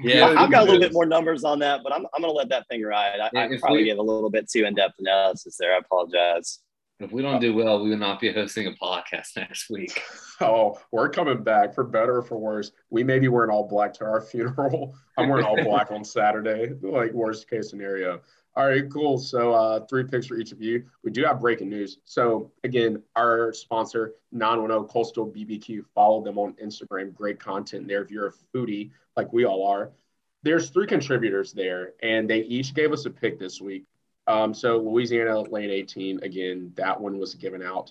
Yeah, I've got a little bit more numbers on that, but I'm, I'm going to let that thing ride. I, I probably we, gave a little bit too in depth analysis there. I apologize. If we don't do well, we will not be hosting a podcast next week. Oh, we're coming back for better or for worse. We may be wearing all black to our funeral. I'm wearing all black on Saturday, like worst case scenario. All right, cool. So uh, three picks for each of you. We do have breaking news. So again, our sponsor, 910 Coastal BBQ. Follow them on Instagram. Great content there. If you're a foodie like we all are, there's three contributors there, and they each gave us a pick this week. Um, so Louisiana lane 18, again, that one was given out.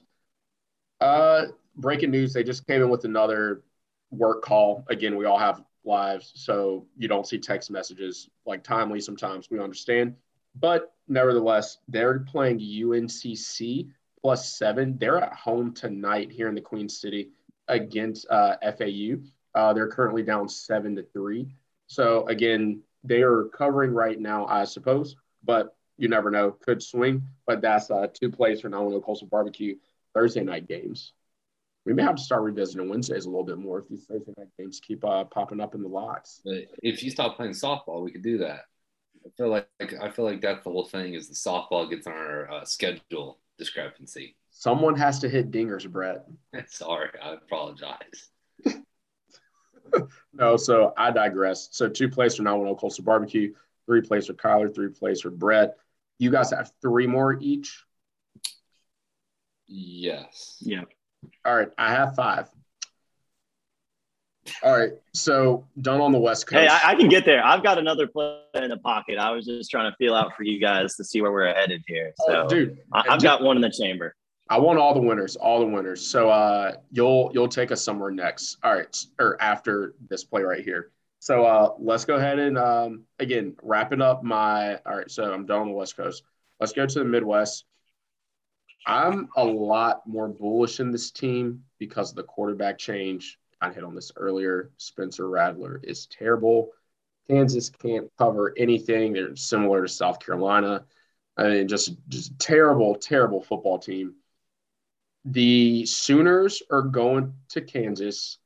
Uh, breaking news, they just came in with another work call. Again, we all have lives, so you don't see text messages like timely sometimes. We understand. But nevertheless, they're playing UNCC plus seven. They're at home tonight here in the Queen City against uh, FAU. Uh, they're currently down seven to three. So again, they are covering right now, I suppose, but you never know, could swing. But that's uh, two plays for Nolan Coastal Barbecue Thursday night games. We may have to start revisiting Wednesdays a little bit more if these Thursday night games keep uh, popping up in the lots. But if you stop playing softball, we could do that. I feel like I feel like that's the whole thing is the softball gets on our uh, schedule discrepancy. Someone has to hit dingers, Brett. Sorry, I apologize. no, so I digress. So two plays for Nolan Coastal Barbecue, three plays for Kyler, three plays for Brett. You guys have three more each. Yes. Yeah. All right, I have five. All right, so done on the West Coast. Hey, I, I, can get there. I've got another play in the pocket. I was just trying to feel out for you guys to see where we're headed here. So, oh, dude, I, have got one in the chamber. I want all the winners, all the winners. So, uh, you'll you'll take us somewhere next. All right, or after this play right here. So, uh, let's go ahead and um, again wrapping up my. All right, so I'm done on the West Coast. Let's go to the Midwest. I'm a lot more bullish in this team because of the quarterback change. I hit on this earlier. Spencer Rattler is terrible. Kansas can't cover anything. They're similar to South Carolina. I mean, just just terrible, terrible football team. The Sooners are going to Kansas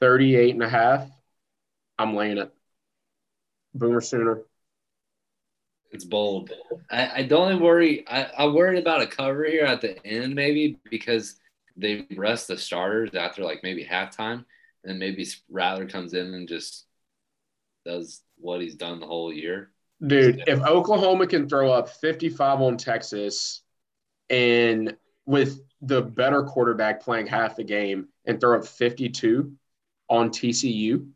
38 and a half. I'm laying it. Boomer Sooner. It's bold. I, I don't worry. I, I worried about a cover here at the end, maybe because they rest the starters after like maybe halftime, and maybe Rattler comes in and just does what he's done the whole year. Dude, if Oklahoma can throw up 55 on Texas and with the better quarterback playing half the game and throw up 52 on TCU,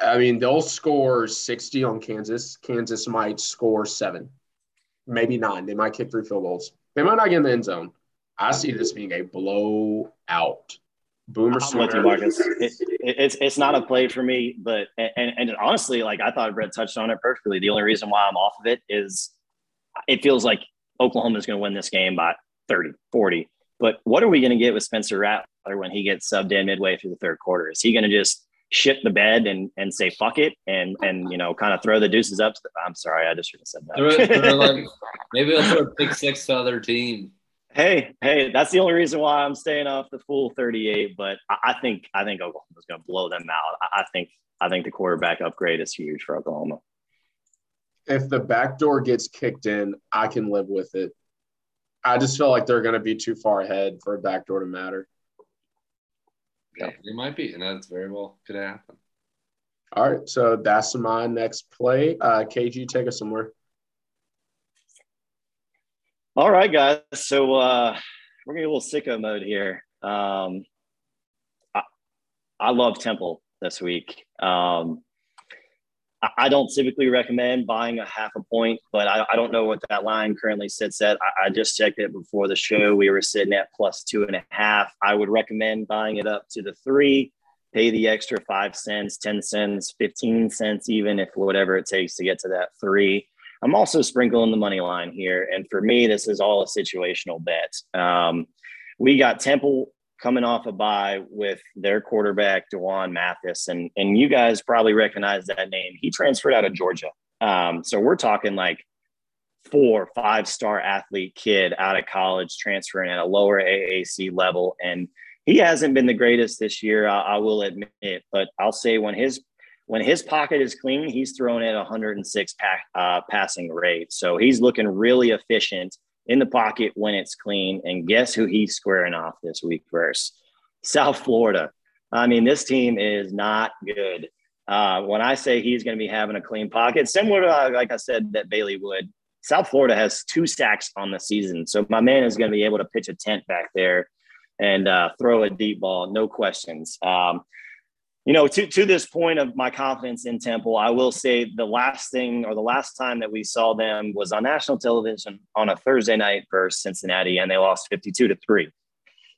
I mean, they'll score 60 on Kansas. Kansas might score seven, maybe nine. They might kick three field goals. They might not get in the end zone. I see this being a blowout. Boomer I'm with you, Marcus. It, it, it's it's not a play for me, but and, and honestly, like I thought Brett touched on it perfectly. The only reason why I'm off of it is it feels like Oklahoma is going to win this game by 30, 40. But what are we going to get with Spencer Rattler when he gets subbed in midway through the third quarter? Is he going to just shit the bed and and say fuck it and and you know kind of throw the deuces up? I'm sorry, I just should have said that. like, maybe I'll throw a pick six to other team Hey, hey, that's the only reason why I'm staying off the full 38. But I, I think I think Oklahoma's going to blow them out. I, I, think I think the quarterback upgrade is huge for Oklahoma. If the back door gets kicked in, I can live with it. I just feel like they're going to be too far ahead for a back door to matter. Yeah, it might be, and that's very well could happen. All right, so that's my next play. Uh, KG, take us somewhere. All right, guys. So uh, we're gonna get a little sicko mode here. Um, I, I love Temple this week. Um, I, don't typically recommend buying a half a point, but I, I don't know what that line currently sits at. I, I, just checked it before the show. We were sitting at plus two and a half. I would recommend buying it up to the three. Pay the extra five cents, ten cents, fifteen cents, even if whatever it takes to get to that three. I'm also sprinkling the money line here. And for me, this is all a situational bet. Um, we got Temple coming off a bye with their quarterback, D'Wan Mathis. And, and you guys probably recognize that name. He transferred out of Georgia. Um, so we're talking like four, five star athlete kid out of college transferring at a lower AAC level. And he hasn't been the greatest this year, I, I will admit. But I'll say when his when his pocket is clean, he's throwing at 106 pack, uh, passing rate. So he's looking really efficient in the pocket when it's clean. And guess who he's squaring off this week versus? South Florida. I mean, this team is not good. Uh, when I say he's going to be having a clean pocket, similar to uh, like I said that Bailey would, South Florida has two sacks on the season, so my man is going to be able to pitch a tent back there and uh, throw a deep ball, no questions. Um, you know, to to this point of my confidence in Temple, I will say the last thing or the last time that we saw them was on national television on a Thursday night versus Cincinnati, and they lost fifty-two to three.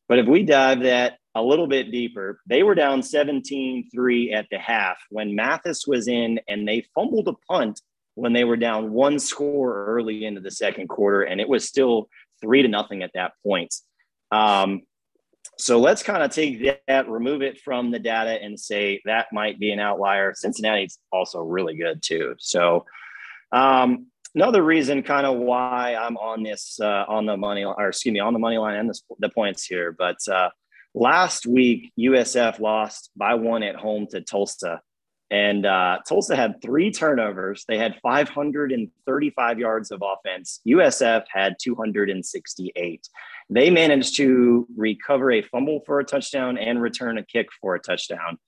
But if we dive that a little bit deeper, they were down 17 3 at the half when Mathis was in and they fumbled a punt when they were down one score early into the second quarter. And it was still three to nothing at that point. Um, so let's kind of take that, remove it from the data, and say that might be an outlier. Cincinnati's also really good too. So, um, another reason kind of why I'm on this uh, on the money or excuse me on the money line and the, the points here. But uh, last week USF lost by one at home to Tulsa, and uh, Tulsa had three turnovers. They had 535 yards of offense. USF had 268. They managed to recover a fumble for a touchdown and return a kick for a touchdown,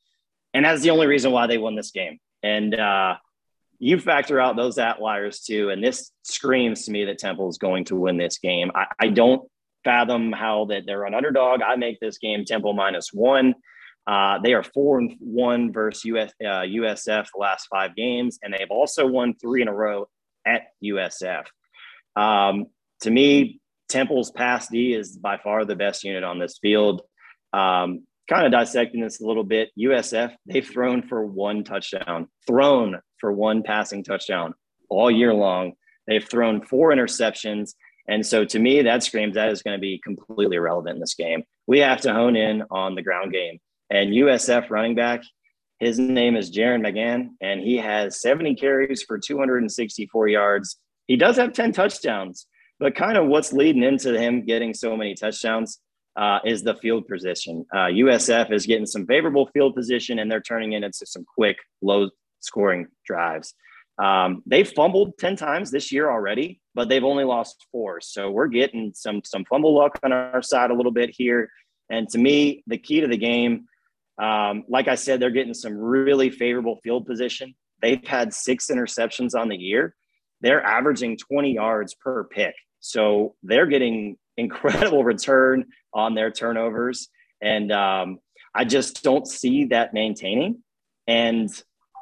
and that's the only reason why they won this game. And uh, you factor out those outliers too, and this screams to me that Temple is going to win this game. I, I don't fathom how that they're an underdog. I make this game Temple minus one. Uh, they are four and one versus US, uh, USF the last five games, and they've also won three in a row at USF. Um, to me, Temple's pass D is by far the best unit on this field. Um, kind of dissecting this a little bit, USF, they've thrown for one touchdown, thrown for one passing touchdown all year long. They've thrown four interceptions. And so to me, that screams that is going to be completely irrelevant in this game. We have to hone in on the ground game. And USF running back, his name is Jaren Mangham, and he has 70 carries for 264 yards. He does have 10 touchdowns, but kind of what's leading into him getting so many touchdowns uh, is the field position. Uh, USF is getting some favorable field position, and they're turning it into some quick, low scoring drives. Um, they've fumbled 10 times this year already, but they've only lost four. So we're getting some some fumble luck on our side a little bit here. And to me, the key to the game, um, like I said, they're getting some really favorable field position. They've had six interceptions on the year. They're averaging 20 yards per pick. So they're getting incredible return on their turnovers. And um, I just don't see that maintaining. And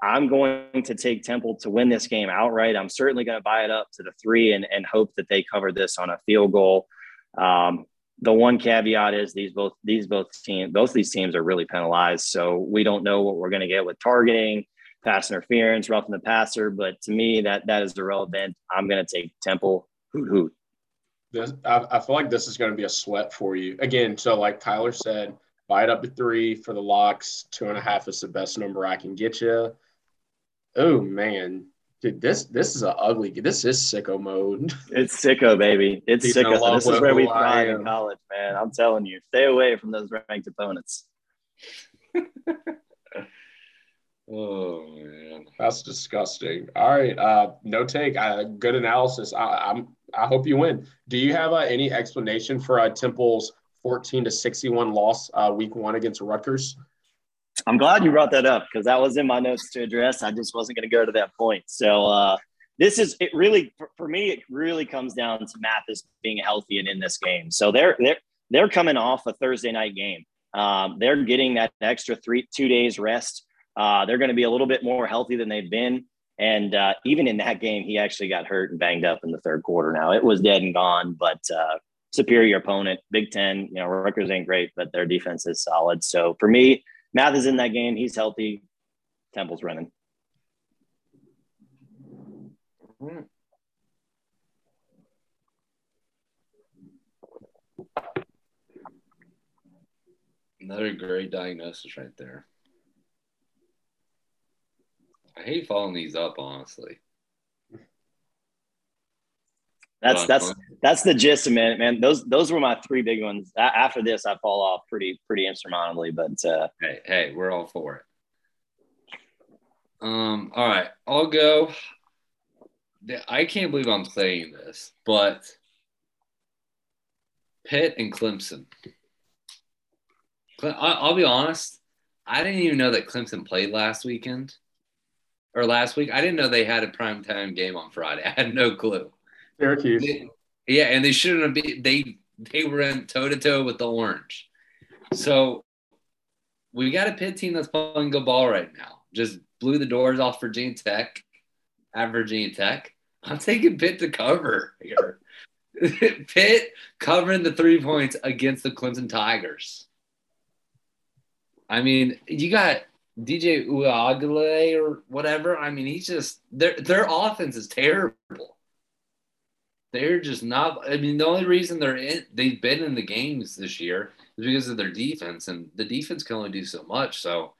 I'm going to take Temple to win this game outright. I'm certainly going to buy it up to the three and, and hope that they cover this on a field goal. Um, the one caveat is these both these both teams both these teams are really penalized, so we don't know what we're going to get with targeting, pass interference, roughing the passer. But to me, that that is irrelevant. I'm going to take Temple. Hoot hoot. This, I, I feel like this is going to be a sweat for you again. So like Tyler said, buy it up to three for the locks. Two and a half is the best number I can get you. Oh man, dude, this this is an ugly. This is sicko mode. It's sicko, baby. It's Dude, sicko. This is where we thrive in college, man. I'm telling you, stay away from those ranked opponents. oh man, that's disgusting. All right, uh, no take. Uh, good analysis. I, am I hope you win. Do you have uh, any explanation for uh, Temple's 14 to 61 loss uh, week one against Rutgers? I'm glad you brought that up because that was in my notes to address. I just wasn't going to go to that point. So uh, this is it. Really, for, for, me, it really comes down to Mathis being healthy and in this game. So they're they're they're coming off a Thursday night game. Um, they're getting that extra three two days rest. Uh, they're going to be a little bit more healthy than they've been. And uh, even in that game, he actually got hurt and banged up in the third quarter. Now it was dead and gone, but uh, superior opponent, Big Ten. You know, Rutgers ain't great, but their defense is solid. So for me, Mathis in that game. He's healthy. Temple's running. Another great diagnosis right there. I hate following these up, honestly. That's that's that's the gist of it, man. Those those were my three big ones. After this, I fall off pretty pretty insurmountably. But uh, hey, hey, we're all for it. Um, all right, I'll go. I can't believe I'm saying this, but Pitt and Clemson. I'll be honest. I didn't even know that Clemson played last weekend or last week. I didn't know they had a primetime game on Friday. I had no clue. Syracuse. Yeah, and they shouldn't have been. They they were in toe to toe with the Orange. So we got a Pitt team that's playing good ball right now. Just blew the doors off Virginia Tech at Virginia Tech. I'm taking Pitt to cover here. Pitt covering the three points against the Clemson Tigers. I mean, you got DJ Uiagalelei or whatever. I mean, he's just their their offense is terrible. They're just not. I mean, the only reason they're in, they've been in the games this year is because of their defense, and the defense can only do so much. So,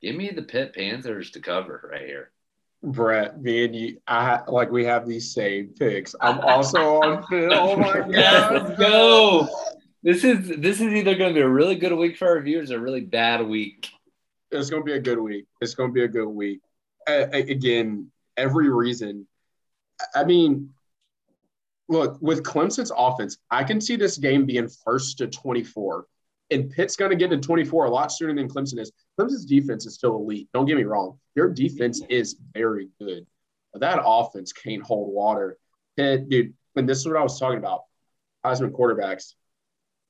give me the Pitt Panthers to cover right here. Brett, me and you, I like we have these same picks. I'm also on Phil. Oh my god, let's go! This is this is either going to be a really good week for our viewers or a really bad week. It's going to be a good week. It's going to be a good week. Again, every reason. I mean, look with Clemson's offense, I can see this game being first to 24, and Pitt's going to get to 24 a lot sooner than Clemson is. Clemson's defense is still elite. Don't get me wrong; their defense is very good. But that offense can't hold water. Pitt, dude, and this is what I was talking about. Heisman quarterbacks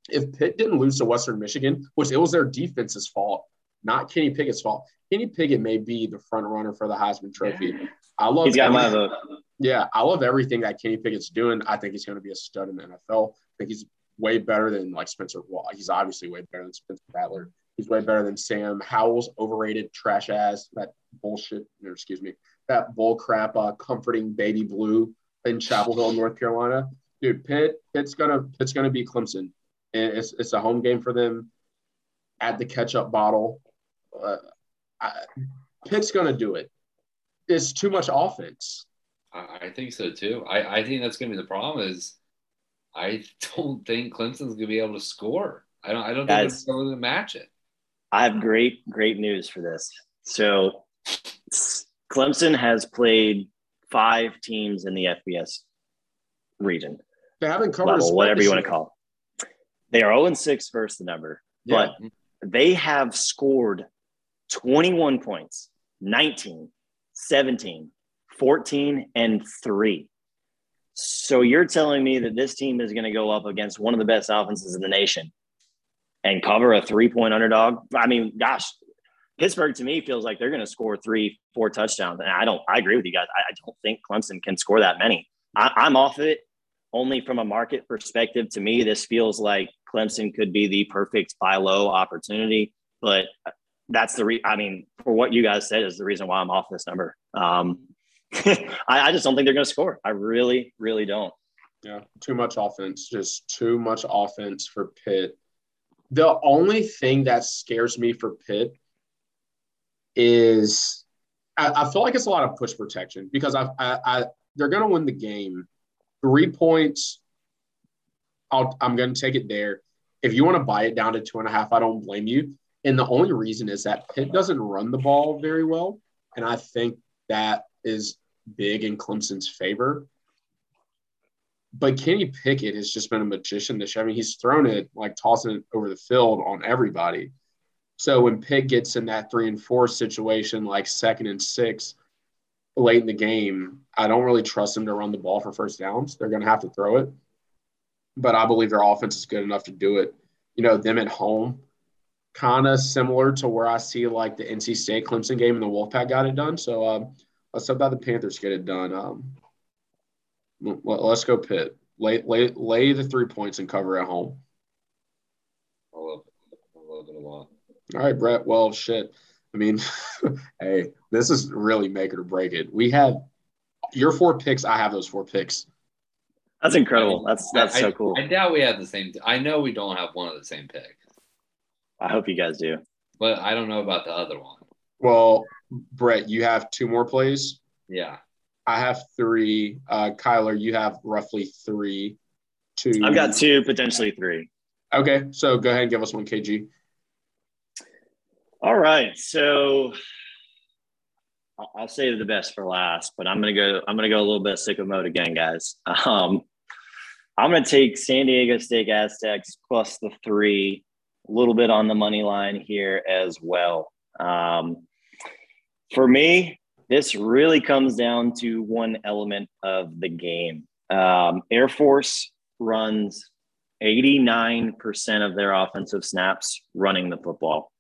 if Pitt didn't lose to Western Michigan, which it was their defense's fault, not Kenny Pickett's fault. Kenny Pickett may be the front runner for the Heisman Trophy. I love. He's got my vote. Yeah, I love everything that Kenny Pickett's doing. I think he's going to be a stud in the NFL. I think he's way better than like Spencer. Well, he's obviously way better than Spencer Rattler. He's way better than Sam Howell's overrated trash ass that bullshit. Or excuse me, that bull crap. Uh, comforting baby blue in Chapel Hill, North Carolina. Dude, Pitt. Pitt's gonna. Pitt's gonna be Clemson and it's it's a home game for them. At the catch-up bottle, uh, I, Pitt's going to do it. It's too much offense. I think so too. I, I think that's going to be the problem. Is I don't think Clemson's going to be able to score. I don't. I don't think they're going to match it. I have great great news for this. So Clemson has played five teams in the FBS region. They haven't covered level, whatever you want to call. It. They are 0 and 6 versus the number, yeah. but they have scored 21 points, 19, 17, 14, and 3. So you're telling me that this team is going to go up against one of the best offenses in the nation and cover a three point underdog? I mean, gosh, Pittsburgh to me feels like they're going to score three, four touchdowns. And I don't, I agree with you guys. I, I don't think Clemson can score that many. I, I'm off of it only from a market perspective. To me, this feels like Clemson could be the perfect buy low opportunity. But that's the re- I mean, for what you guys said is the reason why I'm off this number. Um, I, I just don't think they're going to score. I really, really don't. Yeah, too much offense. Just too much offense for Pitt. The only thing that scares me for Pitt is I, I feel like it's a lot of push protection because I, I, I they're going to win the game. Three points. I'll, I'm going to take it there. If you want to buy it down to two and a half, I don't blame you. And the only reason is that Pitt doesn't run the ball very well. And I think that is big in Clemson's favor. But Kenny Pickett has just been a magician this year. I mean, he's thrown it like tossing it over the field on everybody. So when Pitt gets in that three and four situation, like second and six late in the game, I don't really trust him to run the ball for first downs. They're going to have to throw it but I believe their offense is good enough to do it. You know, them at home, kind of similar to where I see like the NC State Clemson game and the Wolfpack got it done. So um, let's hope that the Panthers get it done. Um, let's go Pitt. Lay, lay, lay the three points and cover at home. I love it. I love it a lot. All right, Brett. Well, shit. I mean, hey, this is really make it or break it. We have your four picks. I have those four picks. That's incredible. That's that's I, so cool. I doubt we have the same. I know we don't have one of the same picks. I hope you guys do. But I don't know about the other one. Well, Brett, you have two more plays. Yeah. I have three. Uh, Kyler, you have roughly three. Two. I've got two, potentially three. Okay, so go ahead and give us one KG. All right, so I'll save the best for last, but I'm gonna go. I'm gonna go a little bit sicko mode again, guys. Um, I'm going to take San Diego State Aztecs plus the three, a little bit on the money line here as well. Um, for me, this really comes down to one element of the game. Um, Air Force runs 89% of their offensive snaps running the football.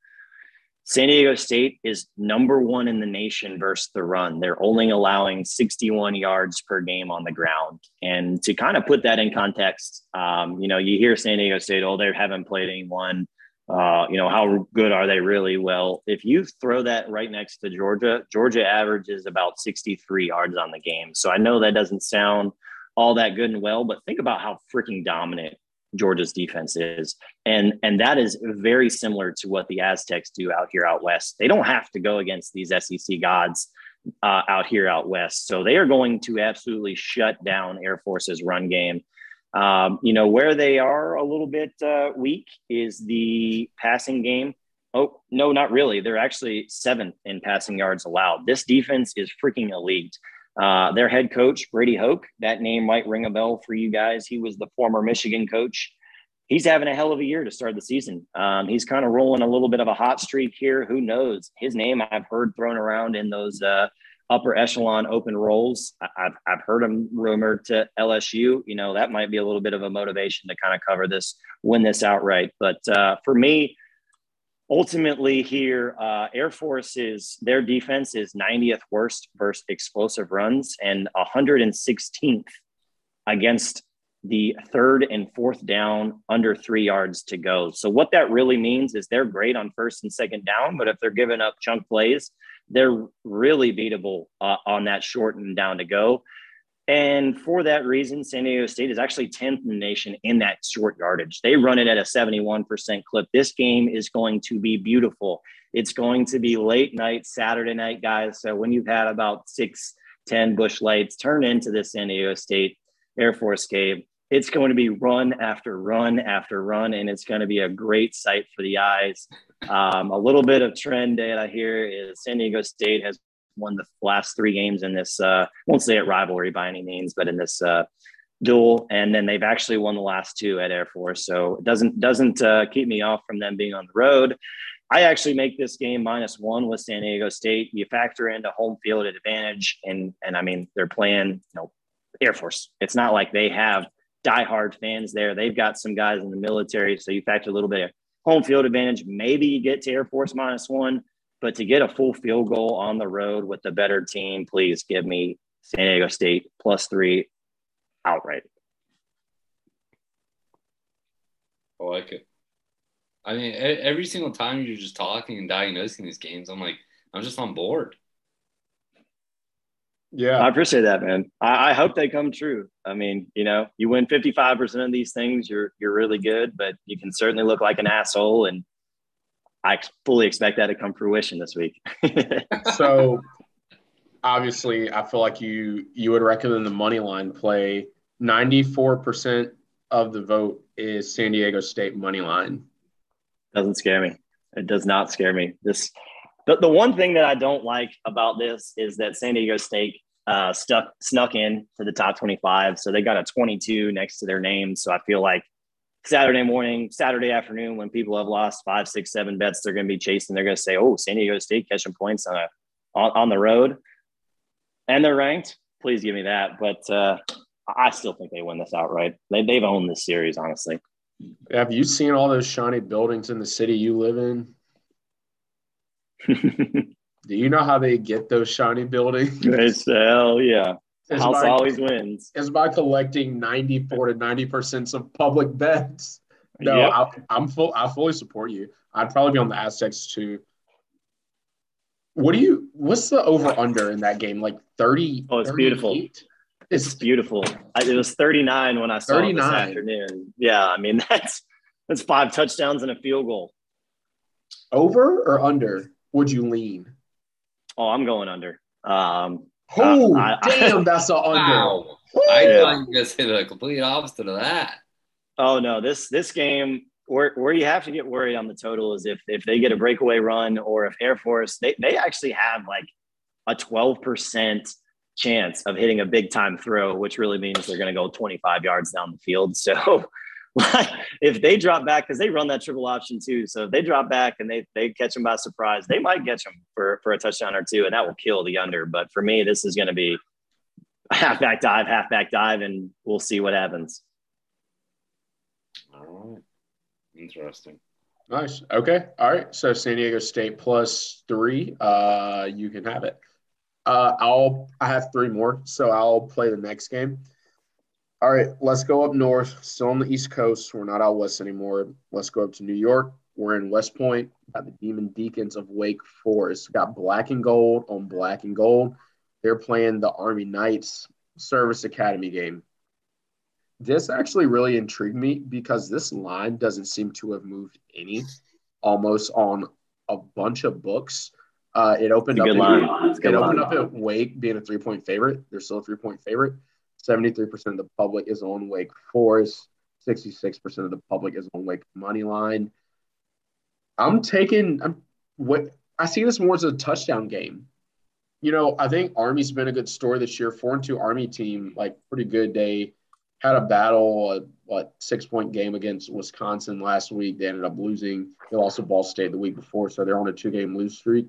San Diego State is number one in the nation versus the run. They're only allowing 61 yards per game on the ground. And to kind of put that in context, um, you know, you hear San Diego State, oh, they haven't played anyone. Uh, you know, how good are they really? Well, if you throw that right next to Georgia, Georgia averages about 63 yards on the game. So I know that doesn't sound all that good and well, but think about how freaking dominant Georgia's defense is. And and that is very similar to what the Aztecs do out here out west. They don't have to go against these SEC gods uh, out here out west. So they are going to absolutely shut down Air Force's run game. Um, you know, where they are a little bit uh, weak is the passing game. Oh, no, not really. They're actually seventh in passing yards allowed. This defense is freaking elite. Uh, their head coach, Brady Hoke, that name might ring a bell for you guys. He was the former Michigan coach. He's having a hell of a year to start the season. Um, he's kind of rolling a little bit of a hot streak here. Who knows? His name I've heard thrown around in those uh, upper echelon open roles. I've, I've heard him rumored to LSU. You know, that might be a little bit of a motivation to kind of cover this, win this outright. But uh, for me, ultimately here uh, air force is their defense is 90th worst versus explosive runs and 116th against the third and fourth down under three yards to go so what that really means is they're great on first and second down but if they're giving up chunk plays they're really beatable uh, on that short and down to go and for that reason, San Diego State is actually 10th in the nation in that short yardage. They run it at a 71% clip. This game is going to be beautiful. It's going to be late night, Saturday night, guys. So when you've had about six, 10 Busch Lights turn into the San Diego State Air Force game, it's going to be run after run after run, and it's going to be a great sight for the eyes. Um, a little bit of trend data here is San Diego State has won the last three games in this. Uh, won't say it rivalry by any means, but in this uh, duel, and then they've actually won the last two at Air Force. So it doesn't doesn't uh, keep me off from them being on the road. I actually make this game minus one with San Diego State. You factor into home field advantage, and and I mean they're playing you know Air Force. It's not like they have diehard fans there. They've got some guys in the military, so you factor a little bit of home field advantage. Maybe you get to Air Force minus one. But to get a full field goal on the road with the better team, please give me San Diego State plus three outright. I like it. I mean, every single time you're just talking and diagnosing these games, I'm like, I'm just on board. Yeah. I appreciate that, man. I, I, hope they come true. I mean, you know, you win 55% of these things, you're you're really good, but you can certainly look like an asshole and I fully expect that to come fruition this week. so obviously I feel like you you would recommend the money line play. 94% of the vote is San Diego State money line. Doesn't scare me. It does not scare me. This the, the one thing that I don't like about this is that San Diego State uh, stuck snuck in to the top 25. So they got a 22 next to their name. So I feel like Saturday morning, Saturday afternoon, when people have lost five, six, seven bets, they're going to be chasing. They're going to say, "Oh, San Diego State catching points on a on, on the road, and they're ranked." Please give me that. But uh, I still think they win this outright. They, they've owned this series, honestly. Have you seen all those shiny buildings in the city you live in? Do you know how they get those shiny buildings? It's, hell yeah. House by, always wins. Is by collecting 94 to 90 percent of public bets. No, yep. I, am full. I fully support you. I'd probably be on the Aztecs too. What do you? What's the over under in that game? Like 30? Oh, it's 38? beautiful. It's, it's beautiful. I, it was 39 when I saw 39. it this afternoon. Yeah, I mean that's that's five touchdowns and a field goal. Over or under? Would you lean? Oh, I'm going under. Um, Oh, uh, damn, that's an under. Wow. I thought you were going to say the complete opposite of that. Oh no, this this game where where you have to get worried on the total is if if they get a breakaway run or if Air Force they they actually have like a twelve percent chance of hitting a big time throw, which really means they're going to go 25 yards down the field. So if they drop back, because they run that triple option too. So if they drop back and they, they catch them by surprise, they might catch them for, for a touchdown or two, and that will kill the under. But for me, this is going to be a halfback dive, halfback dive, and we'll see what happens. All right. Interesting. Nice. Okay. All right. So San Diego State plus three. Uh, you can have it. Uh, I'll. I have three more, so I'll play the next game. All right. Let's go up north. Still on the East Coast. We're not out west anymore. Let's go up to New York. We're in West Point. Got the Demon Deacons of Wake Forest. Got black and gold on black and gold. They're playing the Army Knights Service Academy game. This actually really intrigued me because this line doesn't seem to have moved any, almost on a bunch of books. Uh, it opened up. At, it opened up at Wake being a three point favorite. They're still a three point favorite. Seventy three percent of the public is on Wake Forest. Sixty six percent of the public is on Wake money line. I'm taking. I'm what I see this more as a touchdown game you know, I think Army's been a good story this year. Four and two Army team, like pretty good. They had a battle, a what six point game against Wisconsin last week. They ended up losing. They lost to Ball State the week before, so they're on a two game lose streak.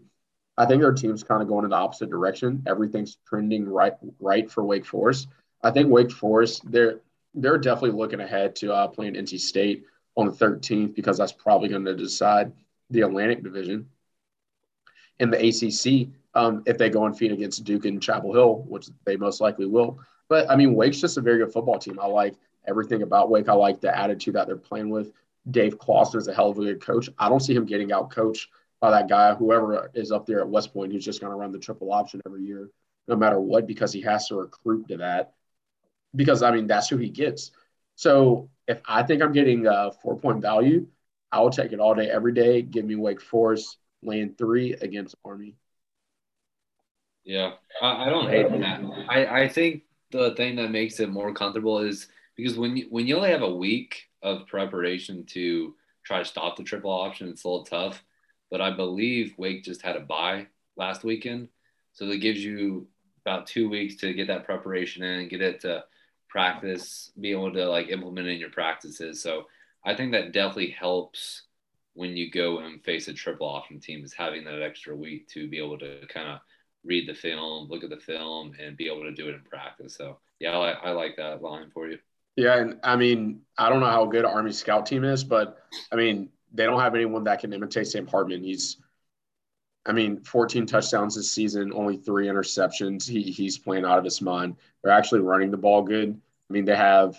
I think their team's kind of going in the opposite direction. Everything's trending right right for Wake Forest. I think Wake Forest they're they're definitely looking ahead to uh, playing NC State on the 13th because that's probably going to decide the Atlantic Division. In the ACC, um, if they go and feed against Duke and Chapel Hill, which they most likely will. But I mean, Wake's just a very good football team. I like everything about Wake. I like the attitude that they're playing with. Dave Clawson is a hell of a good coach. I don't see him getting out coached by that guy, whoever is up there at West Point, who's just going to run the triple option every year, no matter what, because he has to recruit to that. Because I mean, that's who he gets. So if I think I'm getting a four point value, I will take it all day, every day. Give me Wake Forest, lane three against Army. Yeah, I, I don't hate that. I, I think the thing that makes it more comfortable is because when you, when you only have a week of preparation to try to stop the triple option, it's a little tough. But I believe Wake just had a bye last weekend, so that gives you about two weeks to get that preparation in, and get it to practice, be able to like implement in your practices. So I think that definitely helps when you go and face a triple option team is having that extra week to be able to kind of read the film, look at the film, and be able to do it in practice. So yeah, I, I like that line for you. Yeah, and I mean, I don't know how good Army scout team is, but I mean, they don't have anyone that can imitate Sam Hartman. He's, I mean, 14 touchdowns this season, only three interceptions. He he's playing out of his mind. They're actually running the ball good. I mean, they have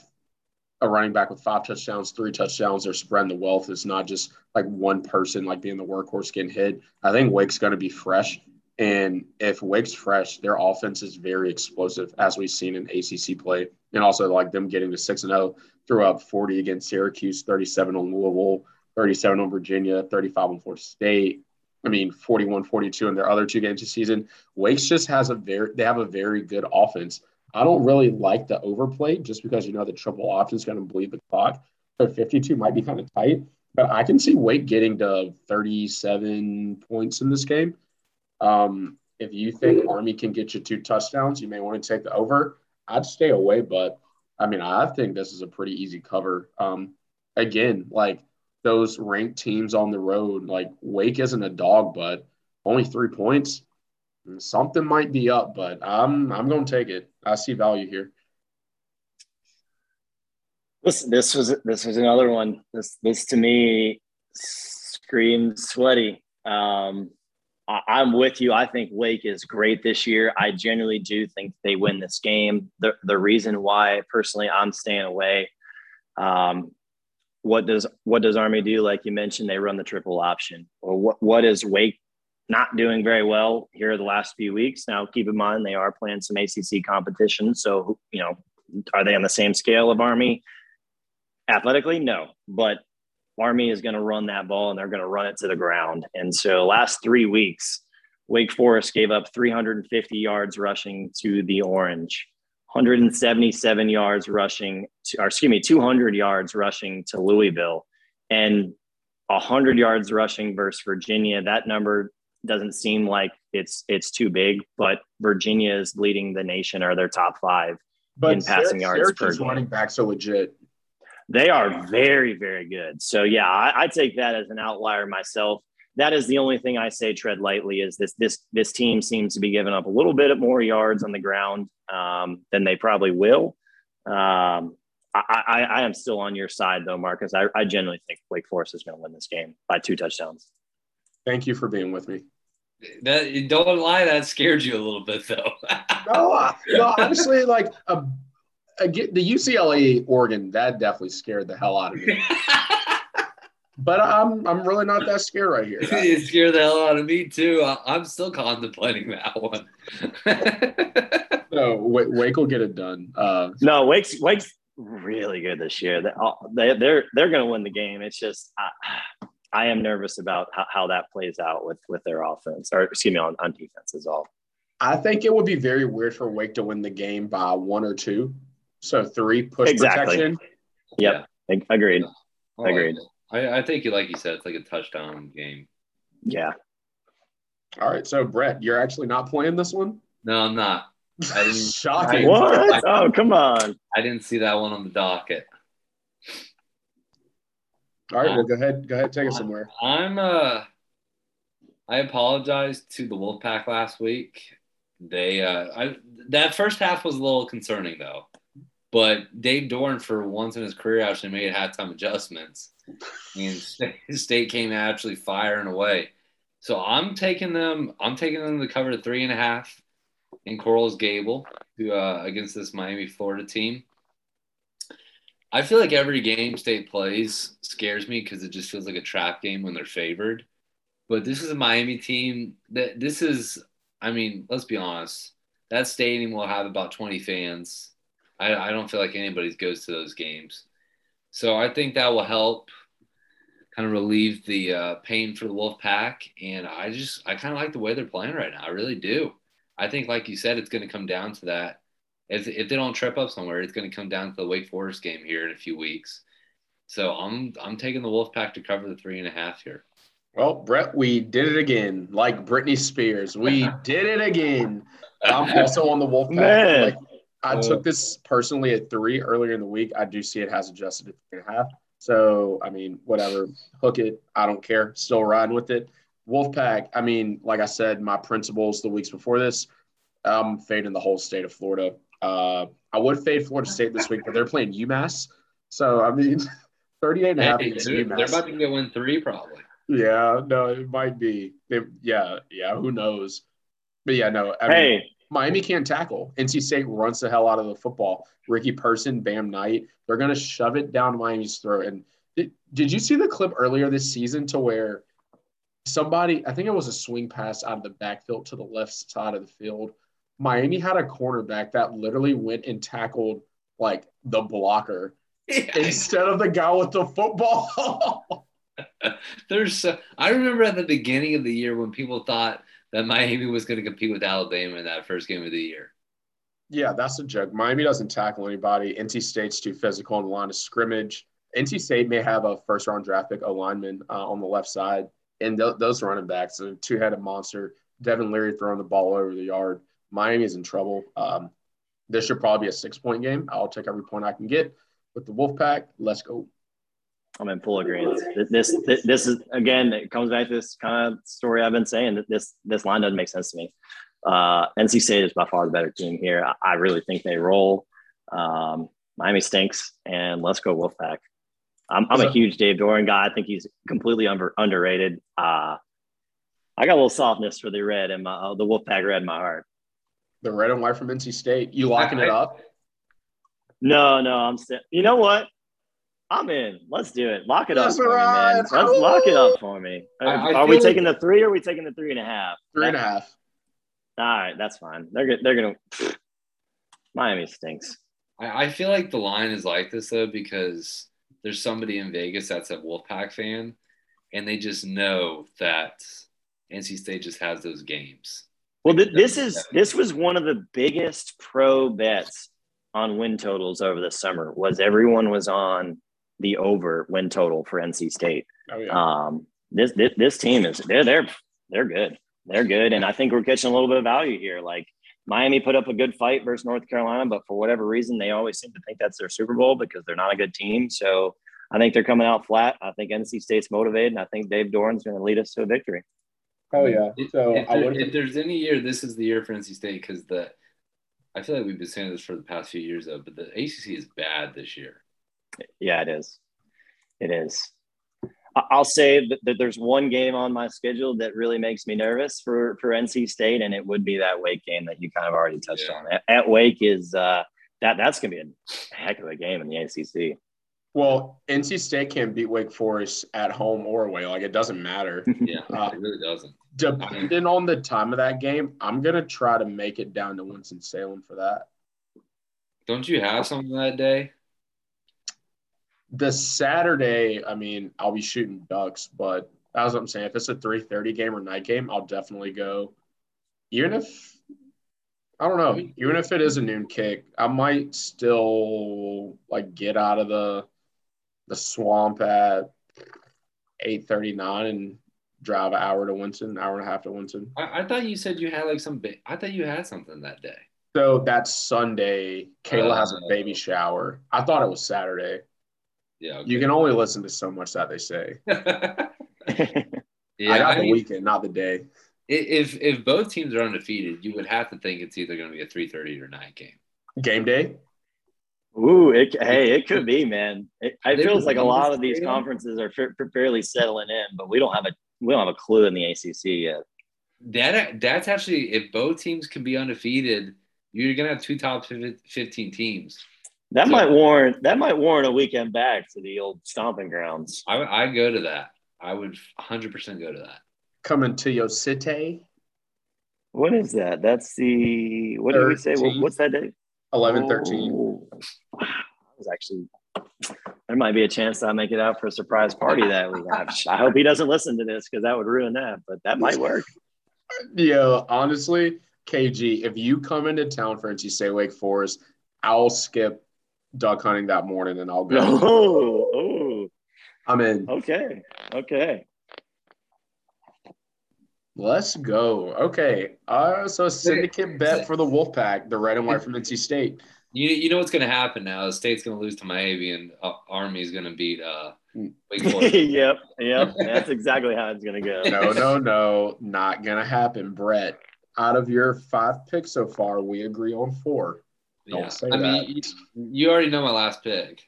a running back with five touchdowns, three touchdowns. They're spreading the wealth. It's not just like one person like being the workhorse getting hit. I think Wake's going to be fresh. And if Wake's fresh, their offense is very explosive, as we've seen in ACC play. And also, like them getting to 6 0, threw up 40 against Syracuse, 37 on Louisville, 37 on Virginia, 35 on Florida State. I mean, 41 42 in their other two games this season. Wake's just has a very, they have a very good offense. I don't really like the overplay just because you know the triple option is going to bleed the clock. So 52 might be kind of tight, but I can see Wake getting to 37 points in this game. Um, if you think Army can get you two touchdowns, you may want to take the over. I'd stay away, but I mean, I think this is a pretty easy cover. Um, again, like those ranked teams on the road, like Wake isn't a dog, but only three points. Something might be up, but I'm I'm to take it. I see value here. This this was this was another one. This this to me screams sweaty. Um, I'm with you. I think Wake is great this year. I genuinely do think they win this game. The the reason why personally I'm staying away. Um, what does what does Army do? Like you mentioned, they run the triple option. Or what what is Wake not doing very well here the last few weeks? Now keep in mind they are playing some ACC competition, so you know are they on the same scale of Army? Athletically, no, but Army is going to run that ball and they're going to run it to the ground. And so last three weeks, Wake Forest gave up 350 yards rushing to the Orange, 177 yards rushing, to, or excuse me, 200 yards rushing to Louisville, and 100 yards rushing versus Virginia. That number doesn't seem like it's it's too big, but Virginia is leading the nation or their top five But in passing yards per game. running backs are legit. They are very, very good. So yeah, I, I take that as an outlier myself. That is the only thing I say tread lightly is this this this team seems to be giving up a little bit more yards on the ground um, than they probably will. Um, I, I, I am still on your side though, Marcus. I, I genuinely think Wake Forest is going to win this game by two touchdowns. Thank you for being with me. That don't lie, that scared you a little bit though. No, I- no, honestly, like a, a, the UCLA Oregon that definitely scared the hell out of me. But I'm I'm really not that scared right here. it scared the hell out of me too. I, I'm still contemplating that one. No, Wake, Wake will get it done. Uh, No, Wake's Wake's really good this year. They, all- they they're they're going to win the game. It's just I, I am nervous about how, how that plays out with with their offense or excuse me on, on defense is all. I think it would be very weird for Wake to win the game by one or two. So three push Exactly. protection. Yep, Ag- agreed. I like Agreed. It. I, I think, you like you said, it's like a touchdown game. Yeah. All right, so Brett, you're actually not playing this one. No, I'm not. I didn't, Shocking. What? Oh, come on. I didn't see that one on the docket. All right, well, go ahead. Go ahead, take it somewhere. I'm uh I apologize to the Wolfpack last week. They uh I that first half was a little concerning though. But Dave Doeren for once in his career actually made halftime adjustments. And mean, State came actually firing away. So I'm taking them I'm taking them to cover three and a half in Coral Gables to uh against this Miami Florida team. I feel like every game State plays scares me because it just feels like a trap game when they're favored. But this is a Miami team that this is, I mean, let's be honest. That stadium will have about 20 fans. I, I don't feel like anybody goes to those games. So I think that will help kind of relieve the uh, pain for the Wolf Pack. And I just, I kind of like the way they're playing right now. I really do. I think, like you said, it's going to come down to that if, if they don't trip up somewhere, it's going to come down to the Wake Forest game here in a few weeks. So I'm I'm taking the Wolfpack to cover the three and a half here. Well, Brett, we did it again. Like Britney Spears, we did it again. I'm also on the Wolfpack. Man. Like, I took this personally at three earlier in the week. I do see it has adjusted to three and a half. So, I mean, whatever. Hook it. I don't care. Still riding with it. Wolfpack, I mean, like I said, my principles the weeks before this, I'm fading the whole state of Florida. Uh, I would fade Florida State this week, but they're playing UMass. So, I mean, 38 and a half Hey, against they're, UMass. they're about to get win three probably. Yeah, no, it might be. They, yeah, yeah, who knows? But yeah, no. I mean, Hey, Miami can't tackle. NC State runs the hell out of the football. Ricky Person, Bam Knight, they're going to shove it down Miami's throat. And did, did you see the clip earlier this season to where somebody, I think it was a swing pass out of the backfield to the left side of the field? Miami had a cornerback that literally went and tackled like the blocker instead of the guy with the football. There's so, I remember at the beginning of the year when people thought that Miami was going to compete with Alabama in that first game of the year. Yeah, that's a joke. Miami doesn't tackle anybody. NC State's too physical on the line of scrimmage. NC State may have a first round draft pick, lineman uh, on the left side. And th- those running backs, a two headed monster. Devin Leary throwing the ball over the yard. Miami is in trouble. Um, this should probably be a six point game. I'll take every point I can get with the Wolfpack. Let's go. I'm in full agreement. This, this, this is again. It comes back to this kind of story I've been saying that this, this line doesn't make sense to me. Uh, NC State is by far the better team here. I, I really think they roll. Um, Miami stinks, and let's go Wolfpack. I'm, I'm a huge Dave Doeren guy. I think he's completely under, underrated. Uh, I got a little softness for the red and my uh, the Wolfpack red in my heart. The red and white from NC State. You locking it up? No, no, I'm still. You know what? I'm in. Let's do it. Lock it That's up for right. me, man. Let's lock it up for me. I- I are we feel taking the three or are we taking the three and a half? Three and a half. All right, that's fine. They're good. they're gonna. Miami stinks. I, I feel like the line is like this though because there's somebody in Vegas that's a Wolfpack fan, and they just know that NC State just has those games. Well, th- this is this was one of the biggest pro bets on win totals over the summer. Was everyone was on the over win total for NC State. Oh, yeah. Um, this, this this team is they're they're they're good. they're good, and I think we're catching a little bit of value here. Like Miami put up a good fight versus North Carolina, but for whatever reason, they always seem to think that's their Super Bowl because they're not a good team. So I think they're coming out flat. I think NC State's motivated, and I think Dave Doeren's going to lead us to a victory. Oh yeah. So if, there, if there's any year, this is the year for NC State because the I feel like we've been saying this for the past few years though, but the ACC is bad this year. Yeah, it is. It is. I'll say that, that, there's one game on my schedule that really makes me nervous for for NC State, and it would be that Wake game that you kind of already touched yeah. on. At, at, Wake is uh, that that's going to be a heck of a game in the ACC. Well, NC State can't beat Wake Forest at home or away. Like it doesn't matter. yeah, uh, it really doesn't. Depending on the time of that game, I'm gonna try to make it down to Winston Salem for that. Don't you have something that day? The Saturday, I mean, I'll be shooting ducks, but as I'm saying, if it's a 3:30 game or night game, I'll definitely go. Even if I don't know, even if it is a noon kick, I might still like get out of the the swamp at eight thirty nine and drive an hour to Winston, an hour and a half to Winston. I, I thought you said you had like some. Ba- I thought you had something that day. So that's Sunday. Kayla uh, has a uh. baby shower. I thought it was Saturday. Yeah. Okay. You can only listen to so much that they say. yeah, I got I the mean, weekend, not the day. If if both teams are undefeated, you would have to think it's either going to be a three thirty or nine game. Game day. Ooh, it, hey, it could be, man. It, it feels like a lot of these conferences are fairly settling in, but we don't have a we don't have a clue in the ACC yet. That that's actually if both teams can be undefeated, you're gonna have two top fifteen teams. That so, might warrant that might warrant a weekend back to the old stomping grounds. I I go to that. I would 100 percent go to that. Coming to your city. What is that? That's the what did we say? what's that day? 11 13. Oh, I was actually there might be a chance that I make it out for a surprise party that week. I hope he doesn't listen to this because that would ruin that, but that might work. Yeah, honestly, KG, if you come into town for NC State Wake Forest, I'll skip duck hunting that morning and I'll go. Oh, oh. I'm in. Okay. Okay. Let's go. Okay. Uh, so syndicate bet for the Wolfpack, the red and white from NC State. You, you know what's going to happen now? The state's going to lose to Miami, and uh, Army's going to beat uh, Wake Forest. yep, yep. That's exactly how it's going to go. No, no, no, not going to happen, Brett. Out of your five picks so far, we agree on four. Don't yeah. say I that. mean, you already know my last pick.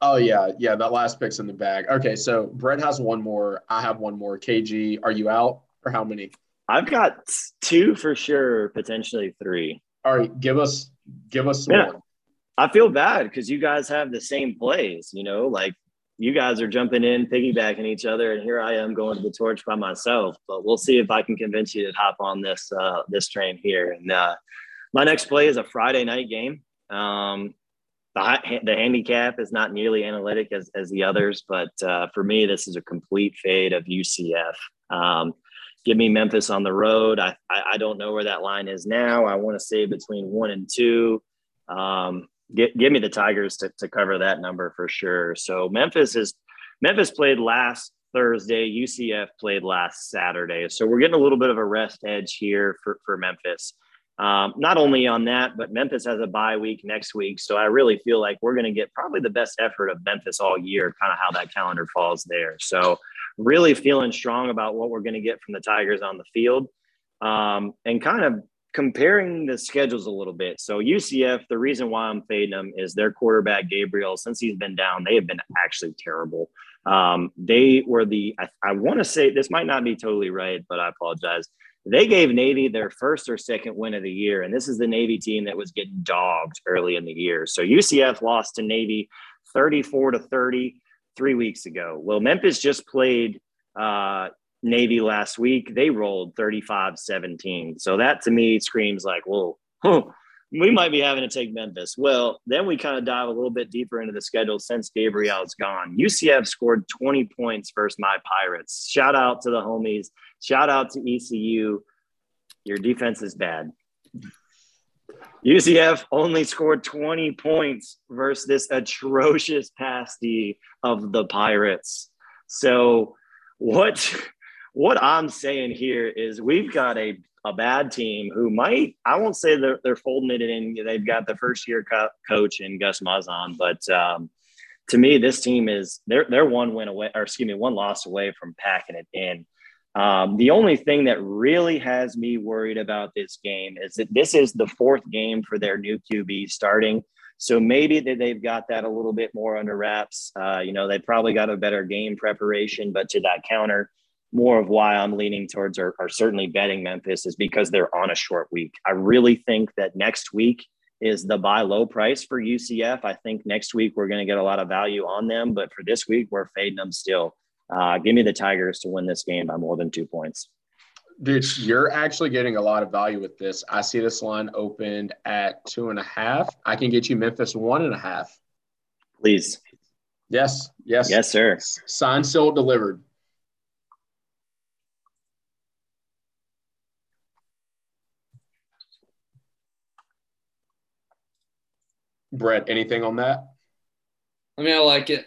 Oh yeah, yeah. That last pick's in the bag. Okay, so Brett has one more. I have one more. KG, are you out or how many? I've got two for sure, potentially three. All right, give us Give us some yeah. I feel bad because you guys have the same plays, you know, like you guys are jumping in, piggybacking each other, and here I am going to the torch by myself. But we'll see if I can convince you to hop on this uh, this train here. And uh, my next play is a Friday night game. Um, the, the handicap is not nearly analytic as, as the others, but uh, for me, this is a complete fade of UCF. Um, give me Memphis on the road. I, I, I don't know where that line is now. I want to say between one and two. Um, get, give me the Tigers to, to cover that number for sure. So Memphis is Memphis played last Thursday. UCF played last Saturday. So we're getting a little bit of a rest edge here for, for Memphis. Um, not only on that, but Memphis has a bye week next week. So I really feel like we're going to get probably the best effort of Memphis all year, kind of how that calendar falls there. So really feeling strong about what we're going to get from the Tigers on the field um, and kind of comparing the schedules a little bit. So UCF, the reason why I'm fading them is their quarterback Gabriel. Since he's been down, they have been actually terrible. Um, they were the I, I want to say this might not be totally right, but I apologize. They gave Navy their first or second win of the year, and this is the Navy team that was getting dogged early in the year. So UCF lost to Navy 34 to 30 three weeks ago. Well, Memphis just played uh, Navy last week. They rolled 35 17. So that to me screams like, whoa, huh, we might be having to take Memphis. Well, then we kind of dive a little bit deeper into the schedule since Gabriel's gone. UCF scored 20 points versus my Pirates. Shout out to the homies. Shout out to ECU. Your defense is bad. UCF only scored 20 points versus this atrocious pasty of the Pirates. So what what I'm saying here is we've got a a bad team who might I won't say they're they're folding it in. They've got the first year co- coach in Gus Malzahn, but um, to me, this team is they're they're one win away, or excuse me, one loss away from packing it in. Um, the only thing that really has me worried about this game is that this is the fourth game for their new QB starting. So maybe that they've got that a little bit more under wraps. Uh, you know, they probably got a better game preparation, but to that counter, more of why I'm leaning towards or, or certainly betting Memphis is because they're on a short week. I really think that next week is the buy low price for UCF. I think next week we're going to get a lot of value on them, but for this week, we're fading them still. Uh, give me the Tigers to win this game by more than two points. Dude, you're actually getting a lot of value with this. I see this line opened at two and a half. I can get you Memphis one and a half. Please. Yes. Yes. Yes, sir. Signed, still delivered. Brett, anything on that? I mean, I like it.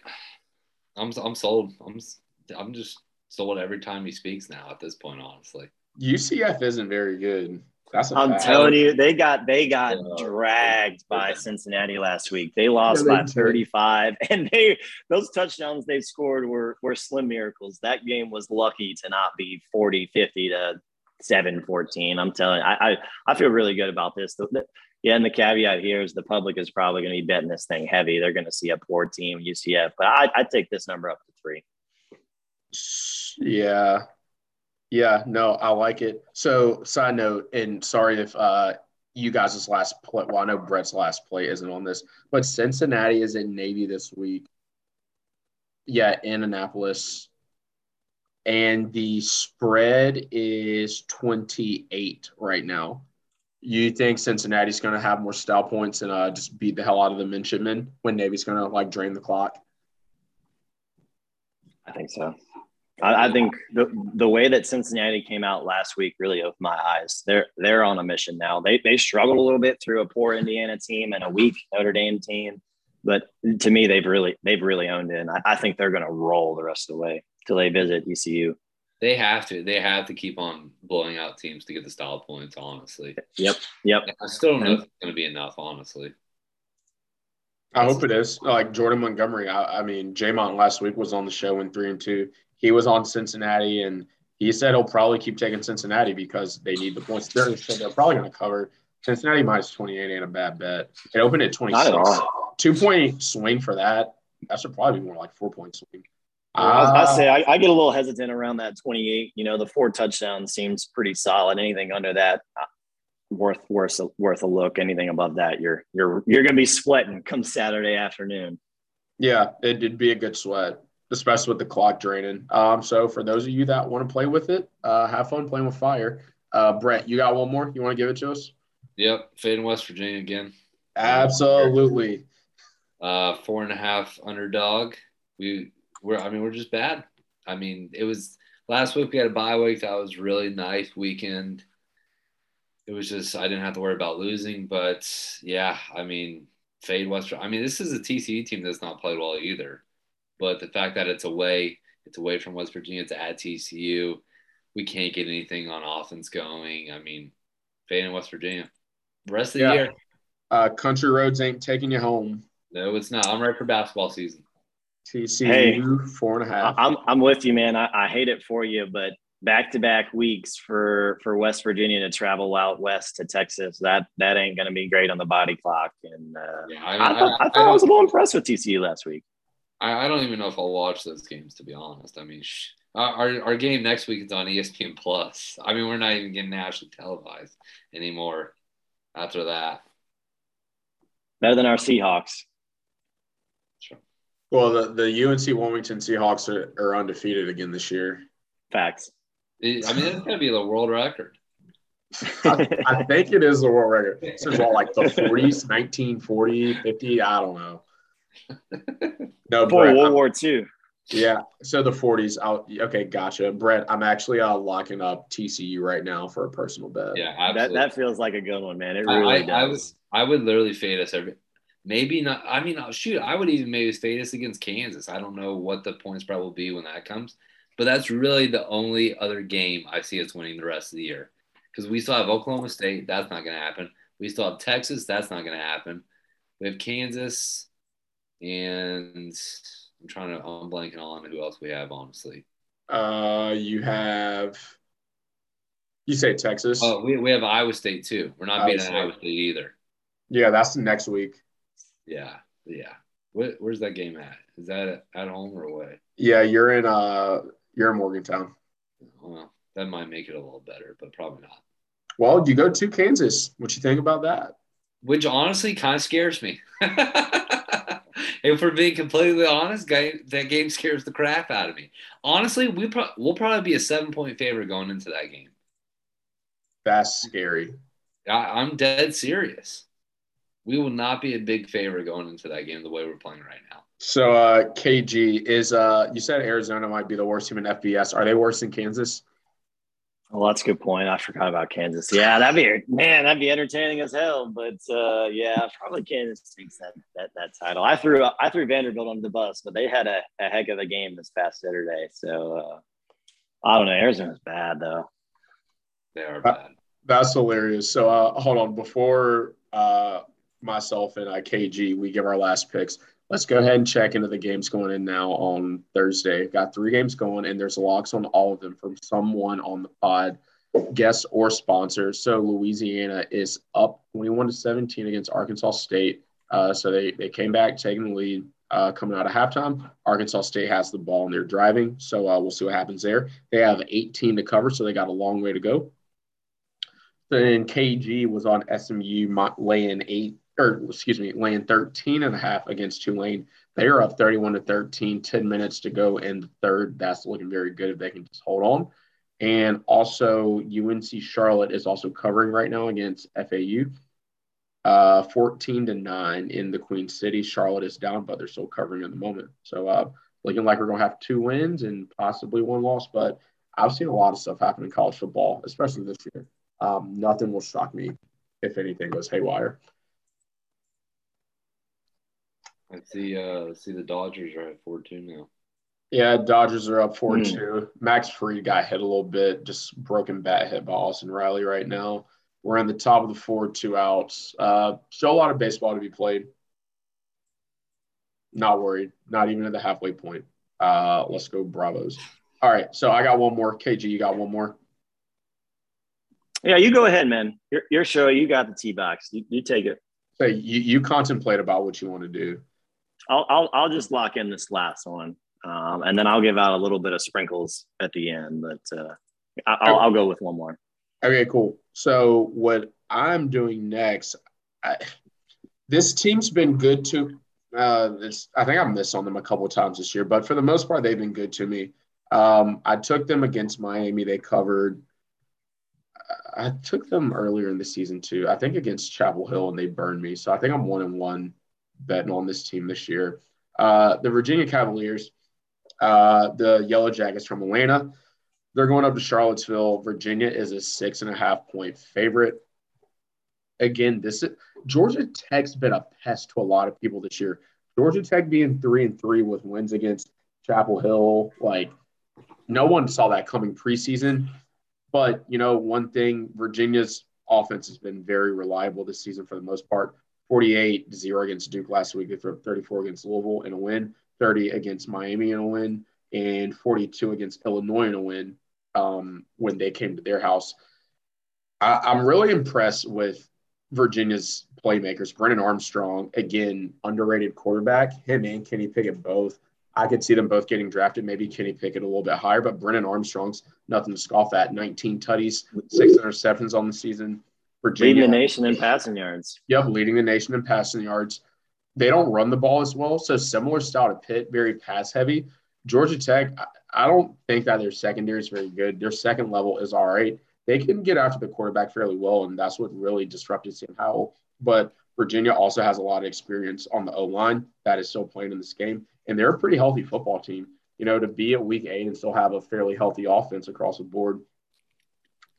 I'm I'm sold. I'm I'm just sold every time he speaks now. At this point, honestly, UCF isn't very good. That's I'm fact. telling you, they got they got dragged by Cincinnati last week. They lost yeah, they by 35, and they those touchdowns they scored were were slim miracles. That game was lucky to not be 40, 50 to 7 14. I'm telling you, I I, I feel really good about this. The, the, yeah, and the caveat here is the public is probably going to be betting this thing heavy. They're going to see a poor team, UCF, but I I take this number up to three. Yeah, yeah, no, I like it. So, side note, and sorry if uh, you guys' last play, well, I know Brett's last play isn't on this, but Cincinnati is in Navy this week. Yeah, in Annapolis. And the spread is 28 right now you think Cincinnati's going to have more style points and uh, just beat the hell out of the midshipmen when Navy's going to like drain the clock? I think so. I, I, think the the way that Cincinnati came out last week really opened my eyes. They're they're on a mission now. They they struggled a little bit through a poor Indiana team and a weak Notre Dame team, but to me they've really they've really owned it. And I, I think they're going to roll the rest of the way till they visit ECU. They have to. They have to keep on blowing out teams to get the style points. Honestly. Yep. Yep. I still don't know if it's going to be enough. Honestly. I hope it is. Like Jordan Montgomery. I, I mean, Jamont last week was on the show in three and two. He was on Cincinnati, and he said he'll probably keep taking Cincinnati because they need the points. They're, they're probably going to cover. Cincinnati minus 28 ain't a bad bet. It opened at 26. Two point swing for that. That should probably be more like four point swing. Uh, I, I, say I, I, get a little hesitant around that 28. You know, the four touchdowns seems pretty solid. Anything under that, uh, worth worth worth a look. Anything above that, you're you're you're gonna be sweating come Saturday afternoon. Yeah, it, would be a good sweat, especially with the clock draining. Um, so for those of you that want to play with it, uh, have fun playing with fire. Uh, Brett, you got one more? You want to give it to us? Yep, fade in West Virginia again. Absolutely. Uh, four and a half underdog. We we're I mean we're just bad. I mean it was last week we had a bye week that was really nice weekend. It was just I didn't have to worry about losing, but yeah, I mean fade Western. I mean this is a TCU team that's not played well either, but the fact that it's away, it's away from West Virginia, it's at TCU. We can't get anything on offense going. I mean, fade in West Virginia. rest of the yeah. year, uh, country roads ain't taking you home. No, it's not. I'm ready for basketball season. TCU hey, four and a half. I'm I'm with you, man. I, I hate it for you, but back to back weeks for for West Virginia to travel out west to Texas. That that ain't going to be great on the body clock. And uh, yeah, I, mean, I, thought, I, I, thought I, was a little impressed with TCU last week. I, don't even know if I'll watch those games to be honest. I mean, sh- our our game next week is on ESPN Plus. I mean, we're not even getting nationally televised anymore after that. Better than our Seahawks. Sure. Well, the, the UNC Wilmington Seahawks are, are undefeated again this year. Facts. I mean, it's going to be the world record. I, I, think it is the world record. This is what, like the 40s, 1940, 50, I don't know. No, Before Brett, World I'm, War II. Yeah. So the 40s. I'll, okay, gotcha. Brett, I'm actually uh, locking up TCU right now for a personal bet. Yeah, absolutely. That, that feels like a good one, man. It really I, does. I, was, I would literally fade us every Maybe not. I mean, uh, shoot, I would even maybe fade us against Kansas. I don't know what the points spread will be when that comes. But that's really the only other game I see us winning the rest of the year. Because we still have Oklahoma State. That's not going to happen. We still have Texas. That's not going to happen. We have Kansas. And I'm trying to, I'm blanking on who else we have, honestly. Uh, you have, you say Texas. Oh, we, we have Iowa State too. We're not Iowa beating State. Iowa State either. Yeah, that's next week. Yeah. Yeah. Where, where's that game at? Is that at home or away? Yeah, you're in, uh, you're in Morgantown. Well, that might make it a little better, but probably not. Well, you go to Kansas. What you think about that? Which honestly kind of scares me. if we're being completely honest, game, that game scares the crap out of me. Honestly, we pro- we'll probably be a seven point favorite going into that game. That's scary. I, I'm dead serious. We will not be a big favorite going into that game the way we're playing right now. So, uh, KG is, uh, you said Arizona might be the worst team in FBS. Are they worse than Kansas? Well, that's a good point. I forgot about Kansas. Yeah, that'd be man, that'd be entertaining as hell. But uh, yeah, probably Kansas takes that that that title. I threw I threw Vanderbilt under the bus, but they had a, a heck of a game this past Saturday. So uh, I don't know. Arizona's bad though. They are bad. That's hilarious. So, uh, hold on. Before uh, myself and uh, KG, we give our last picks. Let's go ahead and check into the games going in now on Thursday. Got three games going, and there's locks on all of them from someone on the pod, guest or sponsor. So Louisiana is up 21 to 17 against Arkansas State. Uh, so they they came back taking the lead uh, coming out of halftime. Arkansas State has the ball and they're driving. So uh, we'll see what happens there. They have 18 to cover, so they got a long way to go. Then KG was on SMU laying eight, or excuse me, laying 13 and a half against Tulane. They are up 31 to 13, 10 minutes to go in the third. That's looking very good if they can just hold on. And also, UNC Charlotte is also covering right now against FAU. Uh, 14 to 9 in the Queen City. Charlotte is down, but they're still covering at the moment. So, uh, looking like we're going to have two wins and possibly one loss. But I've seen a lot of stuff happen in college football, especially this year. Um, nothing will shock me if anything goes haywire. I see. Uh, see the Dodgers are at four two now. Yeah, Dodgers are up 4 2. Max Fried got hit a little bit, just broken bat hit by Austin Riley right now. We're in the top of the four, two outs. Uh, still a lot of baseball to be played. Not worried. Not even at the halfway point. Uh, let's go, Bravos. All right. So I got one more. KG, you got one more. Yeah, you go ahead, man. Your, your show. You got the T box. You, you take it. So you, you contemplate about what you want to do. I'll, I'll I'll just lock in this last one, um, and then I'll give out a little bit of sprinkles at the end. But uh, I- I'll, I'll go with one more. Okay, cool. So what I'm doing next, I, this team's been good to. Uh, this I think I missed on them a couple of times this year, but for the most part, they've been good to me. Um, I took them against Miami. They covered. I took them earlier in the season too. I think against Chapel Hill, and they burned me. So I think I'm one and one betting on this team this year. Uh, the Virginia Cavaliers, uh, the Yellow Jackets from Atlanta. They're going up to Charlottesville. Virginia is a six and a half point favorite. Again, this is Georgia Tech's been a pest to a lot of people this year. Georgia Tech being three and three with wins against Chapel Hill, like no one saw that coming preseason. But you know, one thing, Virginia's offense has been very reliable this season for the most part. 48 0 against Duke last week. They threw 34 against Louisville in a win, 30 against Miami in a win, and 42 against Illinois in a win um, when they came to their house. I, I'm really impressed with Virginia's playmakers. Brennan Armstrong, again, underrated quarterback. Him and Kenny Pickett both. I could see them both getting drafted. Maybe Kenny Pickett a little bit higher, but Brennan Armstrong's nothing to scoff at. 19 tutties, six interceptions on the season. Virginia, Leading the nation in passing yards. Yep, leading the nation in passing yards. They don't run the ball as well, so similar style to Pitt, very pass heavy. Georgia Tech, I- don't think that their secondary is very good. Their second level is all right. They can get after the quarterback fairly well, and that's what really disrupted Sam Howell. But Virginia also has a lot of experience on the O line that is still playing in this game, and they're a pretty healthy football team. You know, to be at week eight and still have a fairly healthy offense across the board.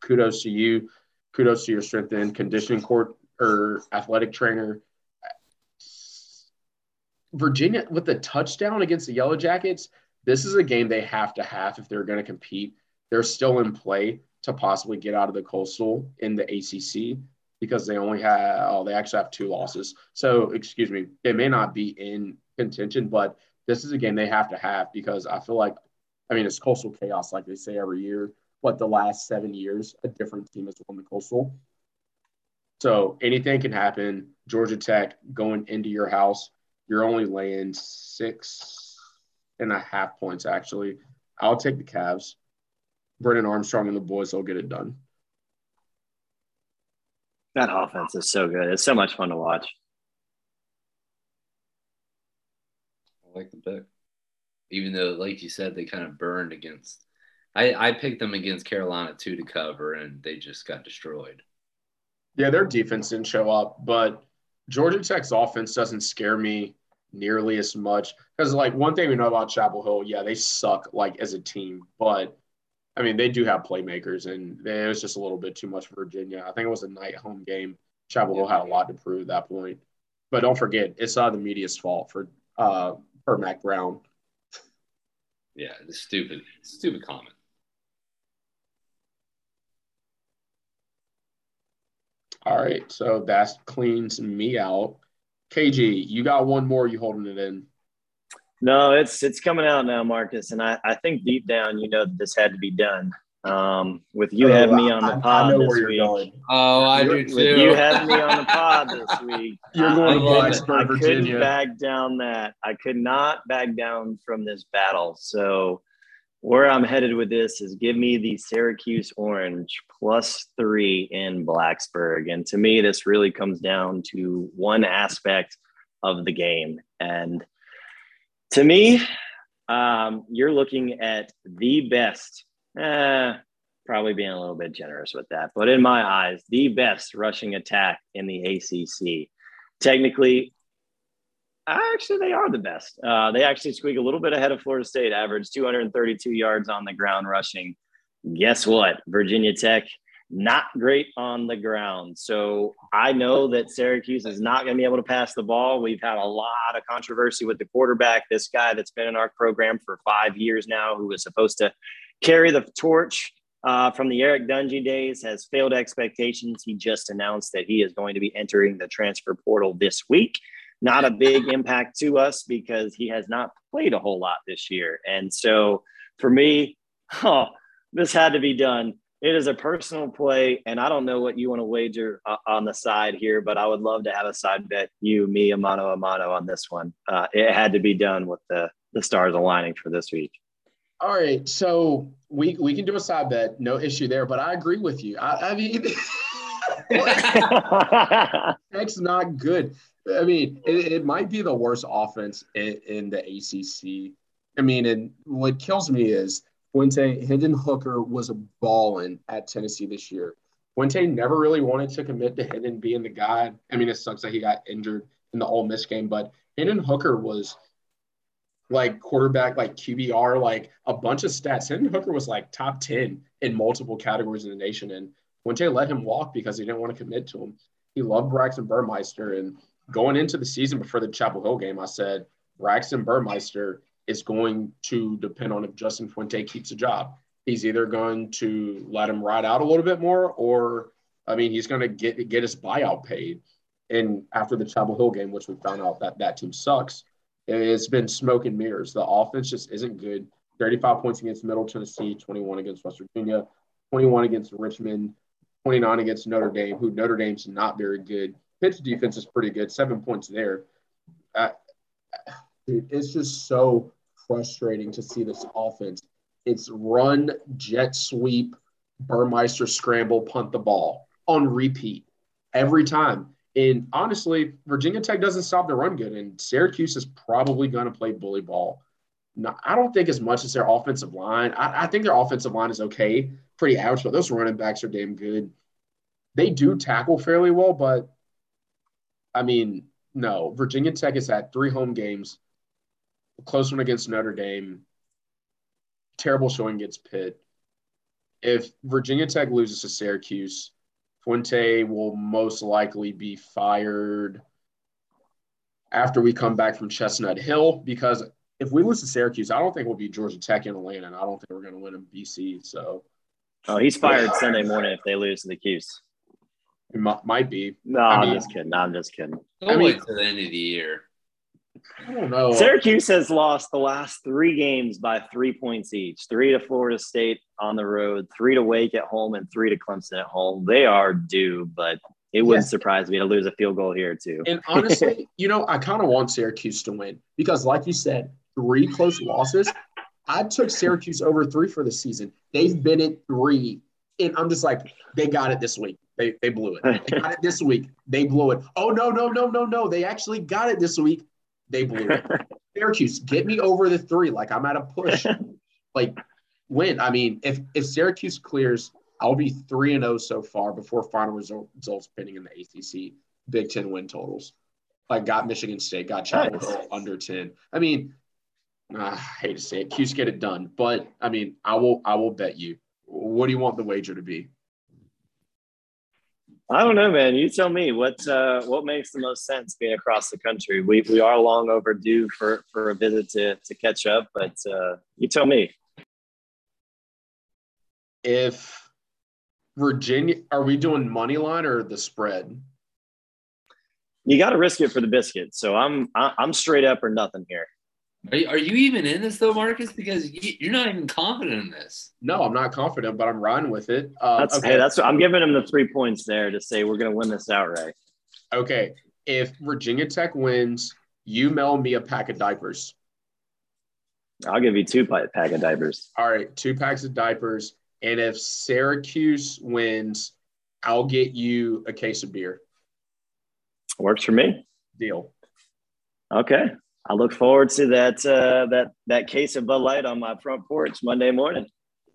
Kudos to you. Kudos to your strength and conditioning court or athletic trainer. Virginia with the touchdown against the Yellow Jackets, this is a game they have to have if they're going to compete. They're still in play to possibly get out of the coastal in the ACC because they only have oh they actually have two losses. So excuse me, they may not be in contention, but this is a game they have to have because I feel like I mean it's coastal chaos like they say every year. But the last seven years, a different team has won the coastal. So anything can happen. Georgia Tech going into your house, you're only laying six and a half points actually. I'll take the Cavs. Brennan Armstrong and the boys will get it done. That offense is so good. It's so much fun to watch. I like the pick. Even though, like you said, they kind of burned against. I, I picked them against Carolina too to cover, and they just got destroyed. Yeah, their defense didn't show up, but Georgia Tech's offense doesn't scare me nearly as much because, like, one thing we know about Chapel Hill, yeah, they suck like as a team, but I mean, they do have playmakers, and it was just a little bit too much for Virginia. I think it was a night home game. Chapel Hill had a lot to prove at that point. But don't forget, it's not the media's fault for uh, for Mack Brown. Yeah, the stupid, stupid comment. All right, so that cleans me out. KG, you got one more. You holding it in? No, it's it's coming out now, Marcus, and I, I think deep down you know that this had to be done. Um, with you oh, having me on the pod I, this week. Going. Oh, I do too. With you having me on the pod this week. You're going to Blacksburg, I Virginia. couldn't back down that. I could not back down from this battle. So where I'm headed with this is give me the Syracuse Orange plus three in Blacksburg. And to me, this really comes down to one aspect of the game. And to me, um, you're looking at the best, eh, probably being a little bit generous with that, but in my eyes, the best rushing attack in the ACC. Technically, actually, they are the best. Uh, they actually squeak a little bit ahead of Florida State, average 232 yards on the ground rushing. Guess what? Virginia Tech not great on the ground. So I know that Syracuse is not going to be able to pass the ball. We've had a lot of controversy with the quarterback, this guy that's been in our program for five years now, who was supposed to carry the torch uh, from the Eric Dungey days, has failed expectations. He just announced that he is going to be entering the transfer portal this week. Not a big impact to us because he has not played a whole lot this year. And so for me, oh, this had to be done it is a personal play, and I don't know what you want to wager uh, on the side here, but I would love to have a side bet you, me, a mano a mano on this one. Uh, it had to be done with the the stars aligning for this week. All right, so we we can do a side bet, no issue there. But I agree with you. I, I mean, that's not good. I mean, it, it, might be the worst offense in, in the ACC. I mean, and what kills me is Fuente Hendon Hooker was a balling at Tennessee this year. Fuente never really wanted to commit to Hendon being the guy. I mean, it sucks that he got injured in the Ole Miss game, but Hendon Hooker was like quarterback, like QBR, like a bunch of stats. Hendon Hooker was like top 10 in multiple categories in the nation. And Fuente let him walk because he didn't want to commit to him. He loved Braxton Burmeister. And going into the season before the Chapel Hill game, I said, Braxton Burmeister is going to depend on if Justin Fuente keeps a job. He's either going to let him ride out a little bit more, or I mean, he's going to get get his buyout paid. And after the Chapel Hill game, which we found out that that team sucks, it's been smoke and mirrors. The offense just isn't good. 35 points against Middle Tennessee, 21 against West Virginia, 21 against Richmond, 29 against Notre Dame, who Notre Dame's not very good. Pitt's defense is pretty good, seven points there. Uh, it's just so frustrating to see this offense. It's run, jet sweep, Burmeister scramble, punt the ball on repeat every time. And honestly, Virginia Tech doesn't stop the run good, and Syracuse is probably going to play bully ball. Now, I don't think as much as their offensive line. I, I think their offensive line is okay, pretty average, but those running backs are damn good. They do tackle fairly well, but I mean, no. Virginia Tech has had three home games a close one against Notre Dame, terrible showing against Pitt. If Virginia Tech loses to Syracuse, Fuente will most likely be fired after we come back from Chestnut Hill because if we lose to Syracuse, I don't think we'll be Georgia Tech in Atlanta, and I don't think we're going to win in BC. So, oh, he's fired Sunday morning if they lose to the Cuse. It might be. No, I am just kidding. No, I'm just kidding. Don't I mean, wait to the end of the year. I don't know. Syracuse has lost the last three games by three points each three to Florida State on the road, three to Wake at home, and three to Clemson at home. They are due, but it wouldn't yes. surprise me to lose a field goal here, too. And honestly, you know, I kind of want Syracuse to win because, like you said, three close losses. I took Syracuse over three for the season. They've been at three. And I'm just like, they got it this week. They, they blew it. They got it this week. They blew it. Oh, no, no, no, no, no. They actually got it this week. They blew it. Syracuse, get me over the three. Like I'm at a push. like win. I mean, if if Syracuse clears, I'll be three and zero oh so far before final result, results pending in the ACC Big Ten win totals. Like got Michigan State, got Chapel nice. under ten. I mean, uh, I hate to say it, Cuse get it done, but I mean, I will I will bet you. What do you want the wager to be? I don't know, man. You tell me what uh, what makes the most sense being across the country. We we are long overdue for for a visit to to catch up, but uh, you tell me. If Virginia, are we doing money line or the spread? You got to risk it for the biscuit. So I'm I'm straight up or nothing here. Are you, are you even in this though, Marcus? Because you, are not even confident in this. No, I'm not confident, but I'm riding with it. Um, that's okay. Hey, that's I'm giving him the three points there to say we're going to win this outright. Okay, if Virginia Tech wins, you mail me a pack of diapers. I'll give you two pack of diapers. All right, two packs of diapers. And if Syracuse wins, I'll get you a case of beer. Works for me. Deal. Okay. I look forward to that uh, that that case of Bud Light on my front porch Monday morning.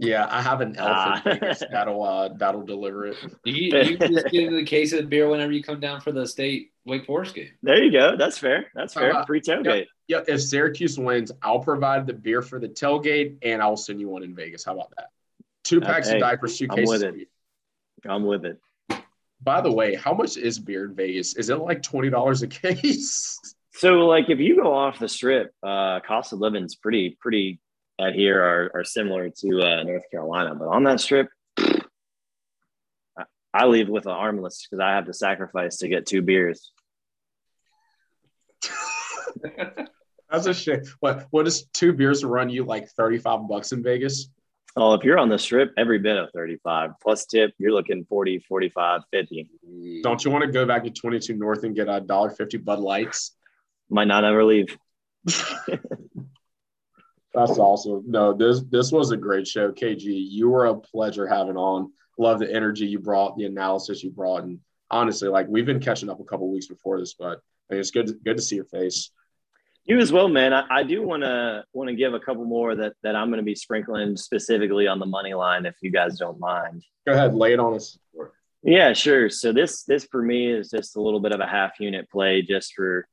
Yeah, I have an elf uh, that'll uh, that'll deliver it. You, you just get the case of beer whenever you come down for the state Wake Forest game. There you go. That's fair. That's fair. Uh, Free tailgate. Yeah, yeah, if Syracuse wins, I'll provide the beer for the tailgate, and I'll send you one in Vegas. How about that? Two packs of diapers, two cases. I'm with it. I'm with it. By the way, how much is beer in Vegas? Is it like twenty dollars a case? So, like, if you go off the strip, uh, cost of living is pretty, pretty at here are, are similar to uh, North Carolina. But on that strip, I leave with an armless because I have to sacrifice to get two beers. That's a shit. What what does two beers run you like 35 bucks in Vegas? Oh, if you're on the strip, every bit of 35 plus tip, you're looking 40, 45, 50. Don't you want to go back to 22 North and get a dollar fifty Bud Lights? Might not ever leave. That's awesome. No, this this was a great show, KG. You were a pleasure having on. Love the energy you brought, the analysis you brought, and honestly, like we've been catching up a couple weeks before this, but I mean, it's good to, good to see your face. You as well, man. I, I do want to want to give a couple more that that I'm going to be sprinkling specifically on the money line, if you guys don't mind. Go ahead, lay it on us. Yeah, sure. So this this for me is just a little bit of a half unit play, just for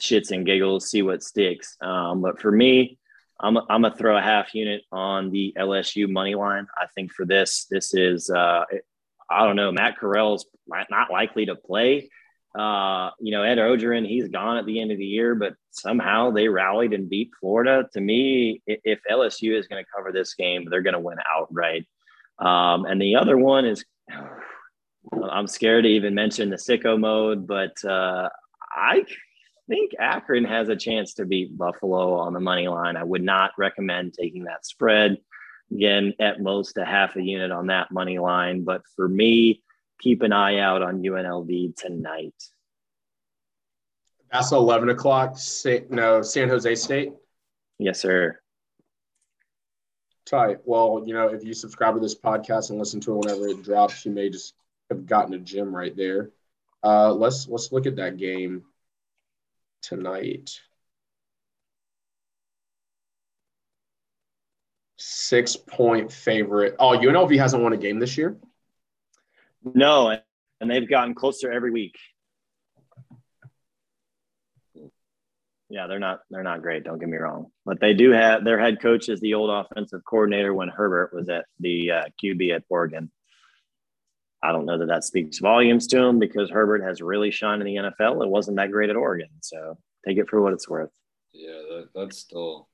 shits and giggles, see what sticks. Um, but for me, I'm I'm gonna throw a half unit on the LSU money line. I think for this, this is uh, I don't know. Matt Corral's not likely to play. Uh, you know, Ed Orgeron, he's gone at the end of the year, but somehow they rallied and beat Florida. To me, if LSU is going to cover this game, they're going to win outright. Um, and the other one is, I'm scared to even mention the sicko mode, but uh, I think Akron has a chance to beat Buffalo on the money line. I would not recommend taking that spread. Again, at most a half a unit on that money line. But for me, keep an eye out on UNLV tonight. That's 11 o'clock. No, San Jose State? Yes, sir. Tight. Well, you know, if you subscribe to this podcast and listen to it whenever it drops, you may just have gotten a gem right there. Uh, let's let's look at that game tonight. Six point favorite. Oh, UNLV hasn't won a game this year? No, and they've gotten closer every week. Yeah, they're not they're not great, don't get me wrong. But they do have their head coach is the old offensive coordinator when Herbert was at the uh, QB at Oregon. I don't know that that speaks volumes to him because Herbert has really shined in the NFL. It wasn't that great at Oregon, so take it for what it's worth. Yeah, that, that's still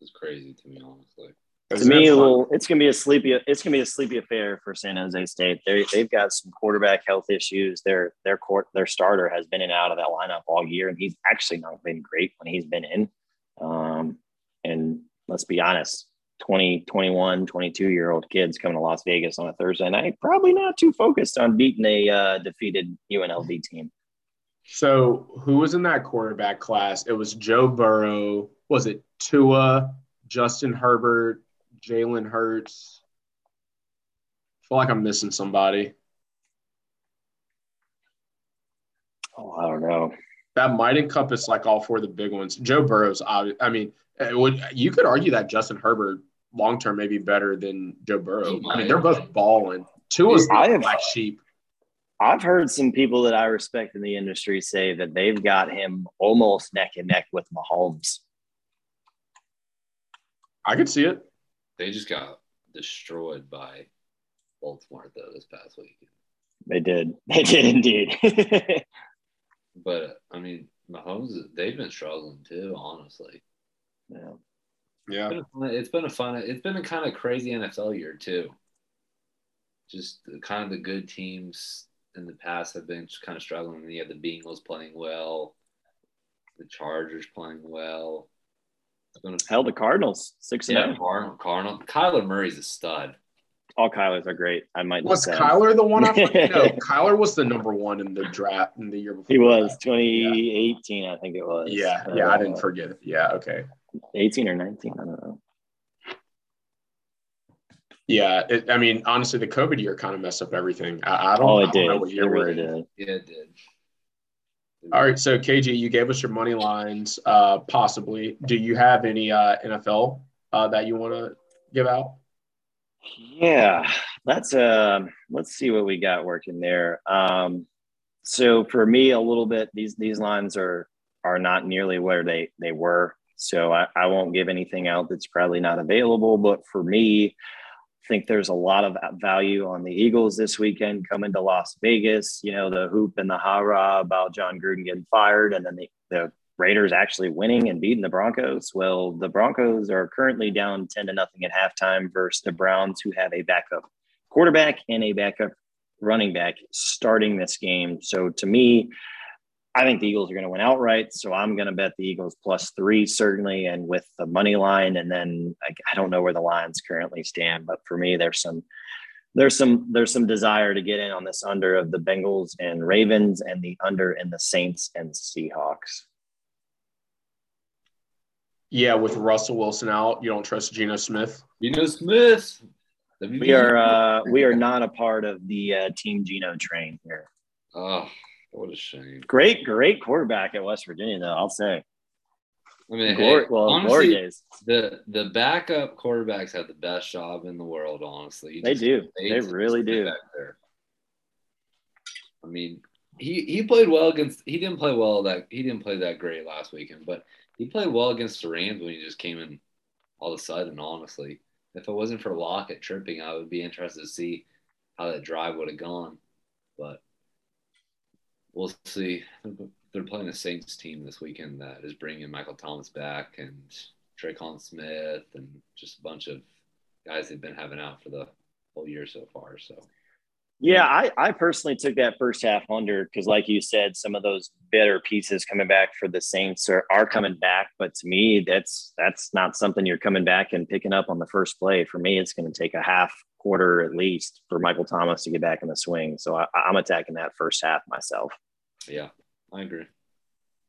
It's crazy to me, honestly. To Isn't me, it a little, it's gonna be a sleepy. It's gonna be a sleepy affair for San Jose State. They they've got some quarterback health issues. Their their court their starter has been in and out of that lineup all year, and he's actually not been great when he's been in. Um, and let's be honest, 20, 21, 22 year old kids coming to Las Vegas on a Thursday night, probably not too focused on beating a uh, defeated UNLV team. So who was in that quarterback class? It was Joe Burrow. Was it Tua, Justin Herbert, Jalen Hurts? I feel like I'm missing somebody. Oh, I don't know. That might encompass like all four of the big ones. Joe Burrow's. I mean, would you could argue that Justin Herbert long term maybe better than Joe Burrow. I mean, they're both balling. Tua's the I have- black sheep. I've heard some people that I respect in the industry say that they've got him almost neck and neck with Mahomes. I could see it. They just got destroyed by Baltimore though this past week. They did. They did indeed. But I mean, Mahomes, they've been struggling too, honestly. yeah. Yeah. It's been a fun- It's been a fun. It's been a kind of crazy NFL year too. Just the, kind of the good teams in the past have been kind of struggling. You have the Bengals playing well, the Chargers playing well. It's been a, Hell, the Cardinals six and yeah, zero. Cardinal, Cardinal. Kyler Murray's a stud. All Kylers are great. I might Was just say. Kyler the one? I no, Kyler was the number one in the draft in the year before. He was that. 2018, I think it was. Yeah, yeah, I didn't Uh, forget it. Yeah, okay. 18 or 19. I don't know. Yeah, it, I mean, honestly, the COVID year kind of messed up everything. I, I don't, Oh, I it don't did. know what It year really we're in. did. Yeah, it did. All right, so KG, you gave us your money lines, uh, possibly. Do you have any uh, NFL uh, that you want to give out? Yeah, that's um. Let's see what we got working there. Um, so for me, a little bit these these lines are are not nearly where they they were. So I, I won't give anything out that's probably not available. But for me, I think there's a lot of value on the Eagles this weekend coming to Las Vegas. You know, the hoop and the ha-rah about Jon Gruden getting fired, and then the, the Raiders actually winning and beating the Broncos. Well, the Broncos are currently down 10 to nothing at halftime versus the Browns, who have a backup quarterback and a backup running back starting this game. So to me, I think the Eagles are going to win outright. So I'm going to bet the Eagles plus three, certainly, and with the money line. And then I, I don't know where the lines currently stand, but for me, there's some. There's some there's some desire to get in on this under of the Bengals and Ravens and the under in the Saints and Seahawks. Yeah, with Russell Wilson out, you don't trust Geno Smith. You know Smith. We are uh, we are not a part of the uh, Team Geno train here. Oh, what a shame. Great, great quarterback at West Virginia, though. I'll say. I mean, Glory, hey, well, honestly, days. the the backup quarterbacks have the best job in the world. Honestly, You They do. They just really do. back there. I mean, he he played well against. He didn't play well that he didn't play that great last weekend, but he played well against the Rams when he just came in all of a sudden. Honestly, if it wasn't for Lockett tripping, I would be interested to see how that drive would have gone. But we'll see. They're playing a Saints team this weekend that is bringing Michael Thomas back and Tre'Quan Smith and just a bunch of guys they've been having out for the whole year so far. So Yeah, I, I personally took that first half under because, like you said, some of those better pieces coming back for the Saints are, are coming back. But to me, that's that's not something you're coming back and picking up on the first play. For me, it's going to take a half quarter at least for Michael Thomas to get back in the swing. So I, I'm attacking that first half myself. Yeah, I agree.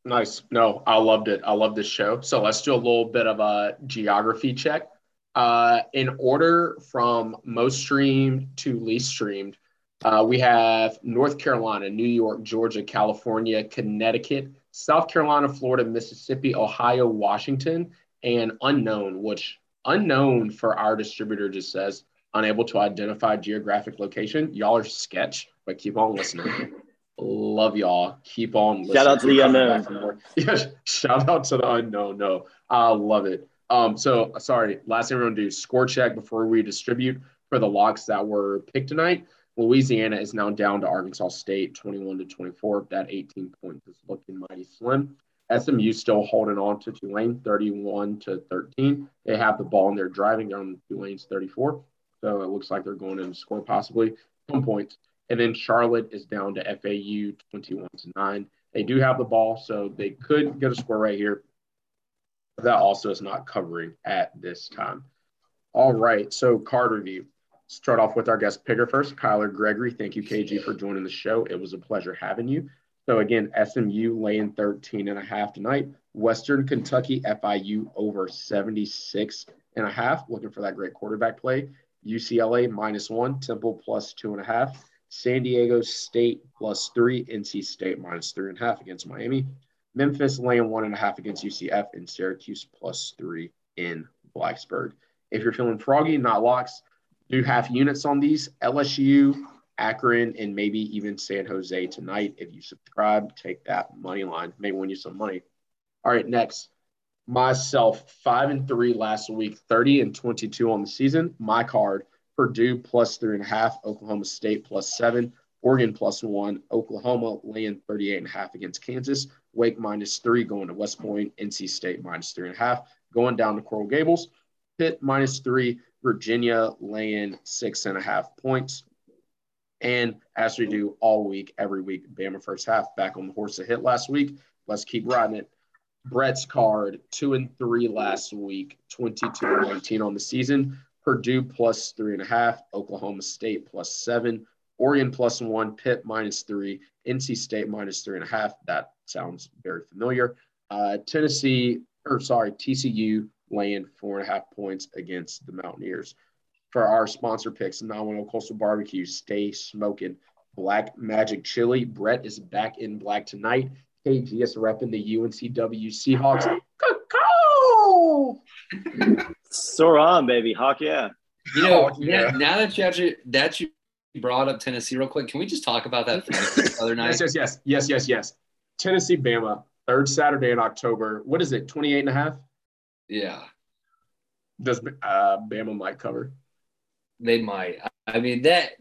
Nice. No, I loved it. I love this show. So let's do a little bit of a geography check. Uh, in order from most streamed to least streamed, uh, we have North Carolina, New York, Georgia, California, Connecticut, South Carolina, Florida, Mississippi, Ohio, Washington, and unknown, which unknown for our distributor just says unable to identify geographic location. Y'all are sketch, but keep on listening. Love y'all. Keep on listening. Shout out to the unknown. back for more. Yeah, shout out to the unknown. No, I love it. Um, so sorry, last thing we're gonna do score check before we distribute for the locks that were picked tonight. Louisiana is now down to Arkansas State, 21 to 24. That 18 points is looking mighty slim. SMU still holding on to Tulane 31 to 13. They have the ball and they're driving. On Tulane's 34. So it looks like they're going in to score possibly some points. And then Charlotte is down to FAU 21 to 9. They do have the ball, so they could get a score right here. That also is not covering at this time. All right, so card review. Start off with our guest picker first, Kyler Gregory. Thank you, KG, for joining the show. It was a pleasure having you. So again, SMU laying 13 and a half tonight. Western Kentucky FIU over 76 and a half. Looking for that great quarterback play. UCLA minus one, Temple plus two and a half. San Diego State plus three, NC State minus three and a half against Miami. Memphis laying one and a half against UCF, and Syracuse plus three in Blacksburg. If you're feeling froggy, not locks, do half units on these. LSU, Akron, and maybe even San Jose tonight. If you subscribe, take that money line. May win you some money. All right, next. Myself, five and three last week, 30 and 22 on the season. My card, Purdue plus three and a half, Oklahoma State plus seven, Oregon plus one, Oklahoma laying 38 and a half against Kansas, Wake minus three going to West Point, NC State minus three and a half, going down to Coral Gables, Pitt minus three, Virginia laying six and a half points. And as we do all week, every week, Bama first half back on the horse that hit last week. Let's keep riding it. Brett's card, two and three last week, 22 and 19 on the season. Purdue plus three and a half, Oklahoma State plus seven, Oregon plus one, Pitt minus three, NC State minus three and a half. That sounds very familiar. Uh, Tennessee, or sorry, TCU laying four and a half points against the Mountaineers. For our sponsor picks, 910 Coastal Barbecue, stay smoking. Black Magic Chili. Brett is back in black tonight. KG is repping the UNCW Seahawks. Go! Soar on, baby. Hawk, yeah. You know, Oh, yeah. now, now that you actually that you brought up Tennessee real quick, can we just talk about that other night? Yes, yes, yes, yes, yes, yes. Tennessee, Bama, third Saturday in October. What is it, 28 and a half? Yeah, Does uh, Bama might cover? they might. I mean that.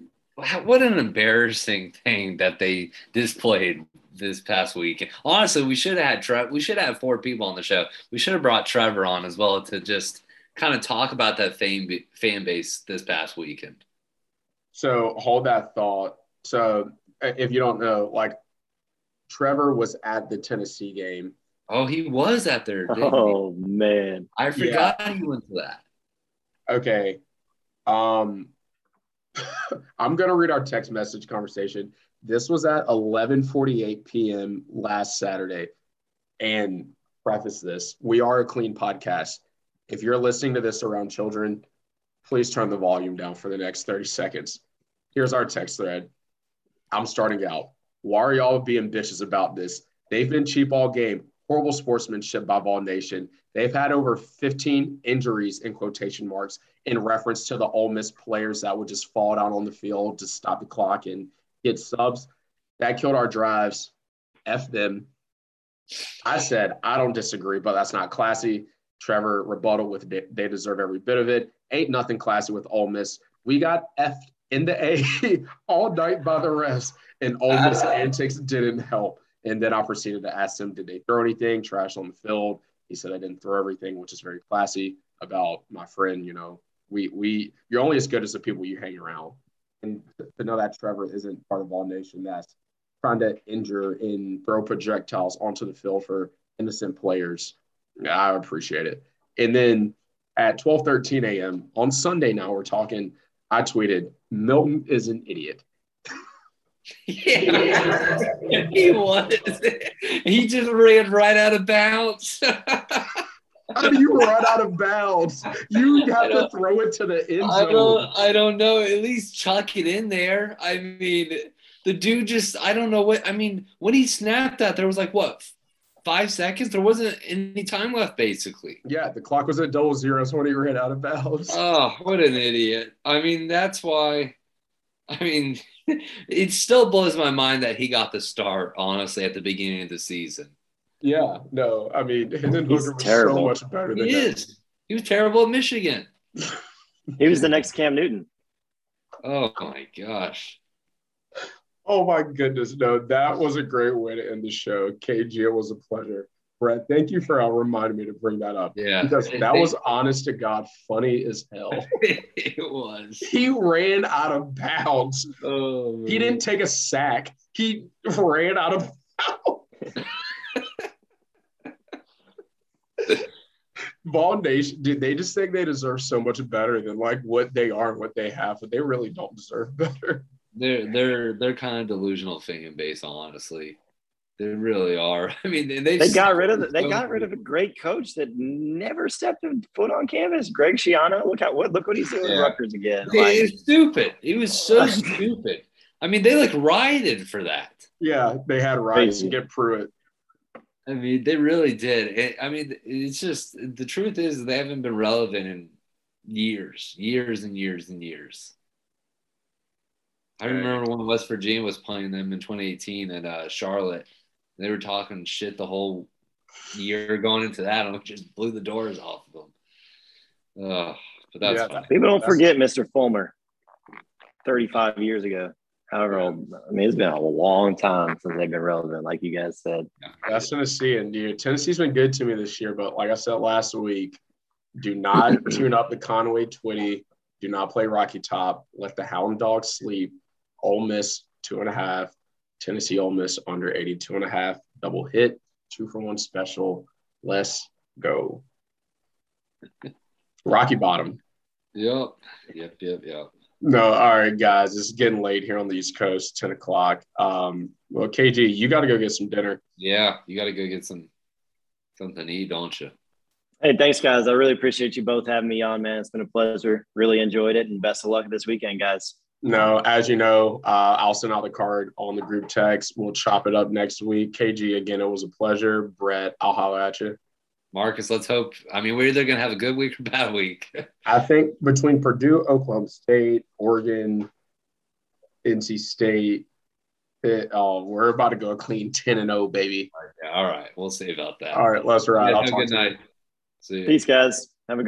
What an embarrassing thing that they displayed this past week. Honestly, we should have had Trev. We should have had four people on the show. We should have brought Trevor on as well to just kind of talk about that fan fan base this past weekend. So hold that thought. So uh, if you don't know, like Trevor was at the Tennessee game. Oh, he was at there. Didn't he? Oh man. I forgot he went to that. Okay. Um, I'm gonna read our text message conversation. This was at 11:48 p.m. last Saturday, and preface this: we are a clean podcast. If you're listening to this around children, please turn the volume down for the next 30 seconds. Here's our text thread. I'm starting out. Why are y'all being bitches about this? They've been cheap all game. Horrible sportsmanship by Vol Nation. They've had over 15 injuries in quotation marks in reference to the Ole Miss players that would just fall down on the field to stop the clock and get subs. That killed our drives. F them. I said, I don't disagree, but that's not classy. Trevor rebuttal with they they deserve every bit of it. Ain't nothing classy with Ole Miss. We got F in the A all night by the refs, and Ole ah. Miss antics didn't help. And then I proceeded to ask him, did they throw anything? Trash on the field. He said I didn't throw everything, which is very classy about my friend. You know, we we you're only as good as the people you hang around. And to know that Trevor isn't part of Vol Nation that's trying to injure and throw projectiles onto the field for innocent players, I appreciate it. And then at 12:13 a.m. on Sunday, now we're talking. I tweeted, Milton is an idiot. Yeah, he was. He just ran right out of bounds. How do you run out of bounds? You I have to throw it to the end I zone. don't. I don't know. At least chuck it in there. I mean, the dude just. I don't know what. I mean, when he snapped that, there was like what, five seconds. There wasn't any time left, basically. Yeah, the clock was at double zeros when he ran out of bounds. Oh, what an idiot! I mean, that's why. I mean, it still blows my mind that he got the start. Honestly, at the beginning of the season, yeah, no, I mean, Hendon He's Hooker was terrible. so much better than he that. is. He was terrible at Michigan. He was the next Cam Newton. Oh my gosh. Oh my goodness, no, that was a great way to end the show. KG, it was a pleasure. Brett, thank you for uh, reminding me to bring that up. Yeah. Because that was honest to God funny as hell. it was. He ran out of bounds. Oh, He didn't take a sack. He ran out of bounds. Vol Nation, dude, they just think they deserve so much better than like what they are and what they have, but they really don't deserve better. They're they're they're kind of delusional fan base, honestly. They really are. I mean, they They got rid of the, they got rid of a great coach that never stepped a foot on canvas. Greg Schiano, look how what look what he's doing Yeah. with Rutgers again. He Like, was stupid. He was so stupid. I mean, they like rioted for that. Yeah, they had rights Crazy. to get Pruitt. I mean, they really did. It, I mean, it's just the truth is they haven't been relevant in years, years and years and years. I remember when West Virginia was playing them in 2018 at uh, Charlotte. They were talking shit the whole year going into that, and it just blew the doors off of them. Ugh, but that's Yeah, fine. people don't That's- forget Mr. Fulmer, 35 years ago. However old, I mean, it's been a long time since they've been relevant, like you guys said. That's Tennessee, and dude, Tennessee's been good to me this year. But like I said last week, do not tune up the Conway Twitty. Do not play Rocky Top. Let the Hound Dog sleep. Ole Miss two and a half. Tennessee Ole Miss under 82 and a half. Double hit, two for one special. Let's go. Rocky Bottom. Yep, yep, yep, yep. No, all right, guys. It's getting late here on the East Coast, 10 o'clock. Um, well, KG, you got to go get some dinner. Yeah, you got to go get some something to eat, don't you? Hey, thanks, guys. I really appreciate you both having me on, man. It's been a pleasure. Really enjoyed it, and best of luck this weekend, guys. No, as you know, uh, I'll send out the card on the group text. We'll chop it up next week. KG, again, it was a pleasure. Brett, I'll holler at you. Marcus, let's hope. I mean, we're either going to have a good week or bad week. I think between Purdue, Oklahoma State, Oregon, NC State, it, oh, we're about to go a clean 10 and 0, baby. all right. We'll see about that. All right, let's ride. Yeah, I'll have a talk good to you. night. See you. Peace, guys. Have a good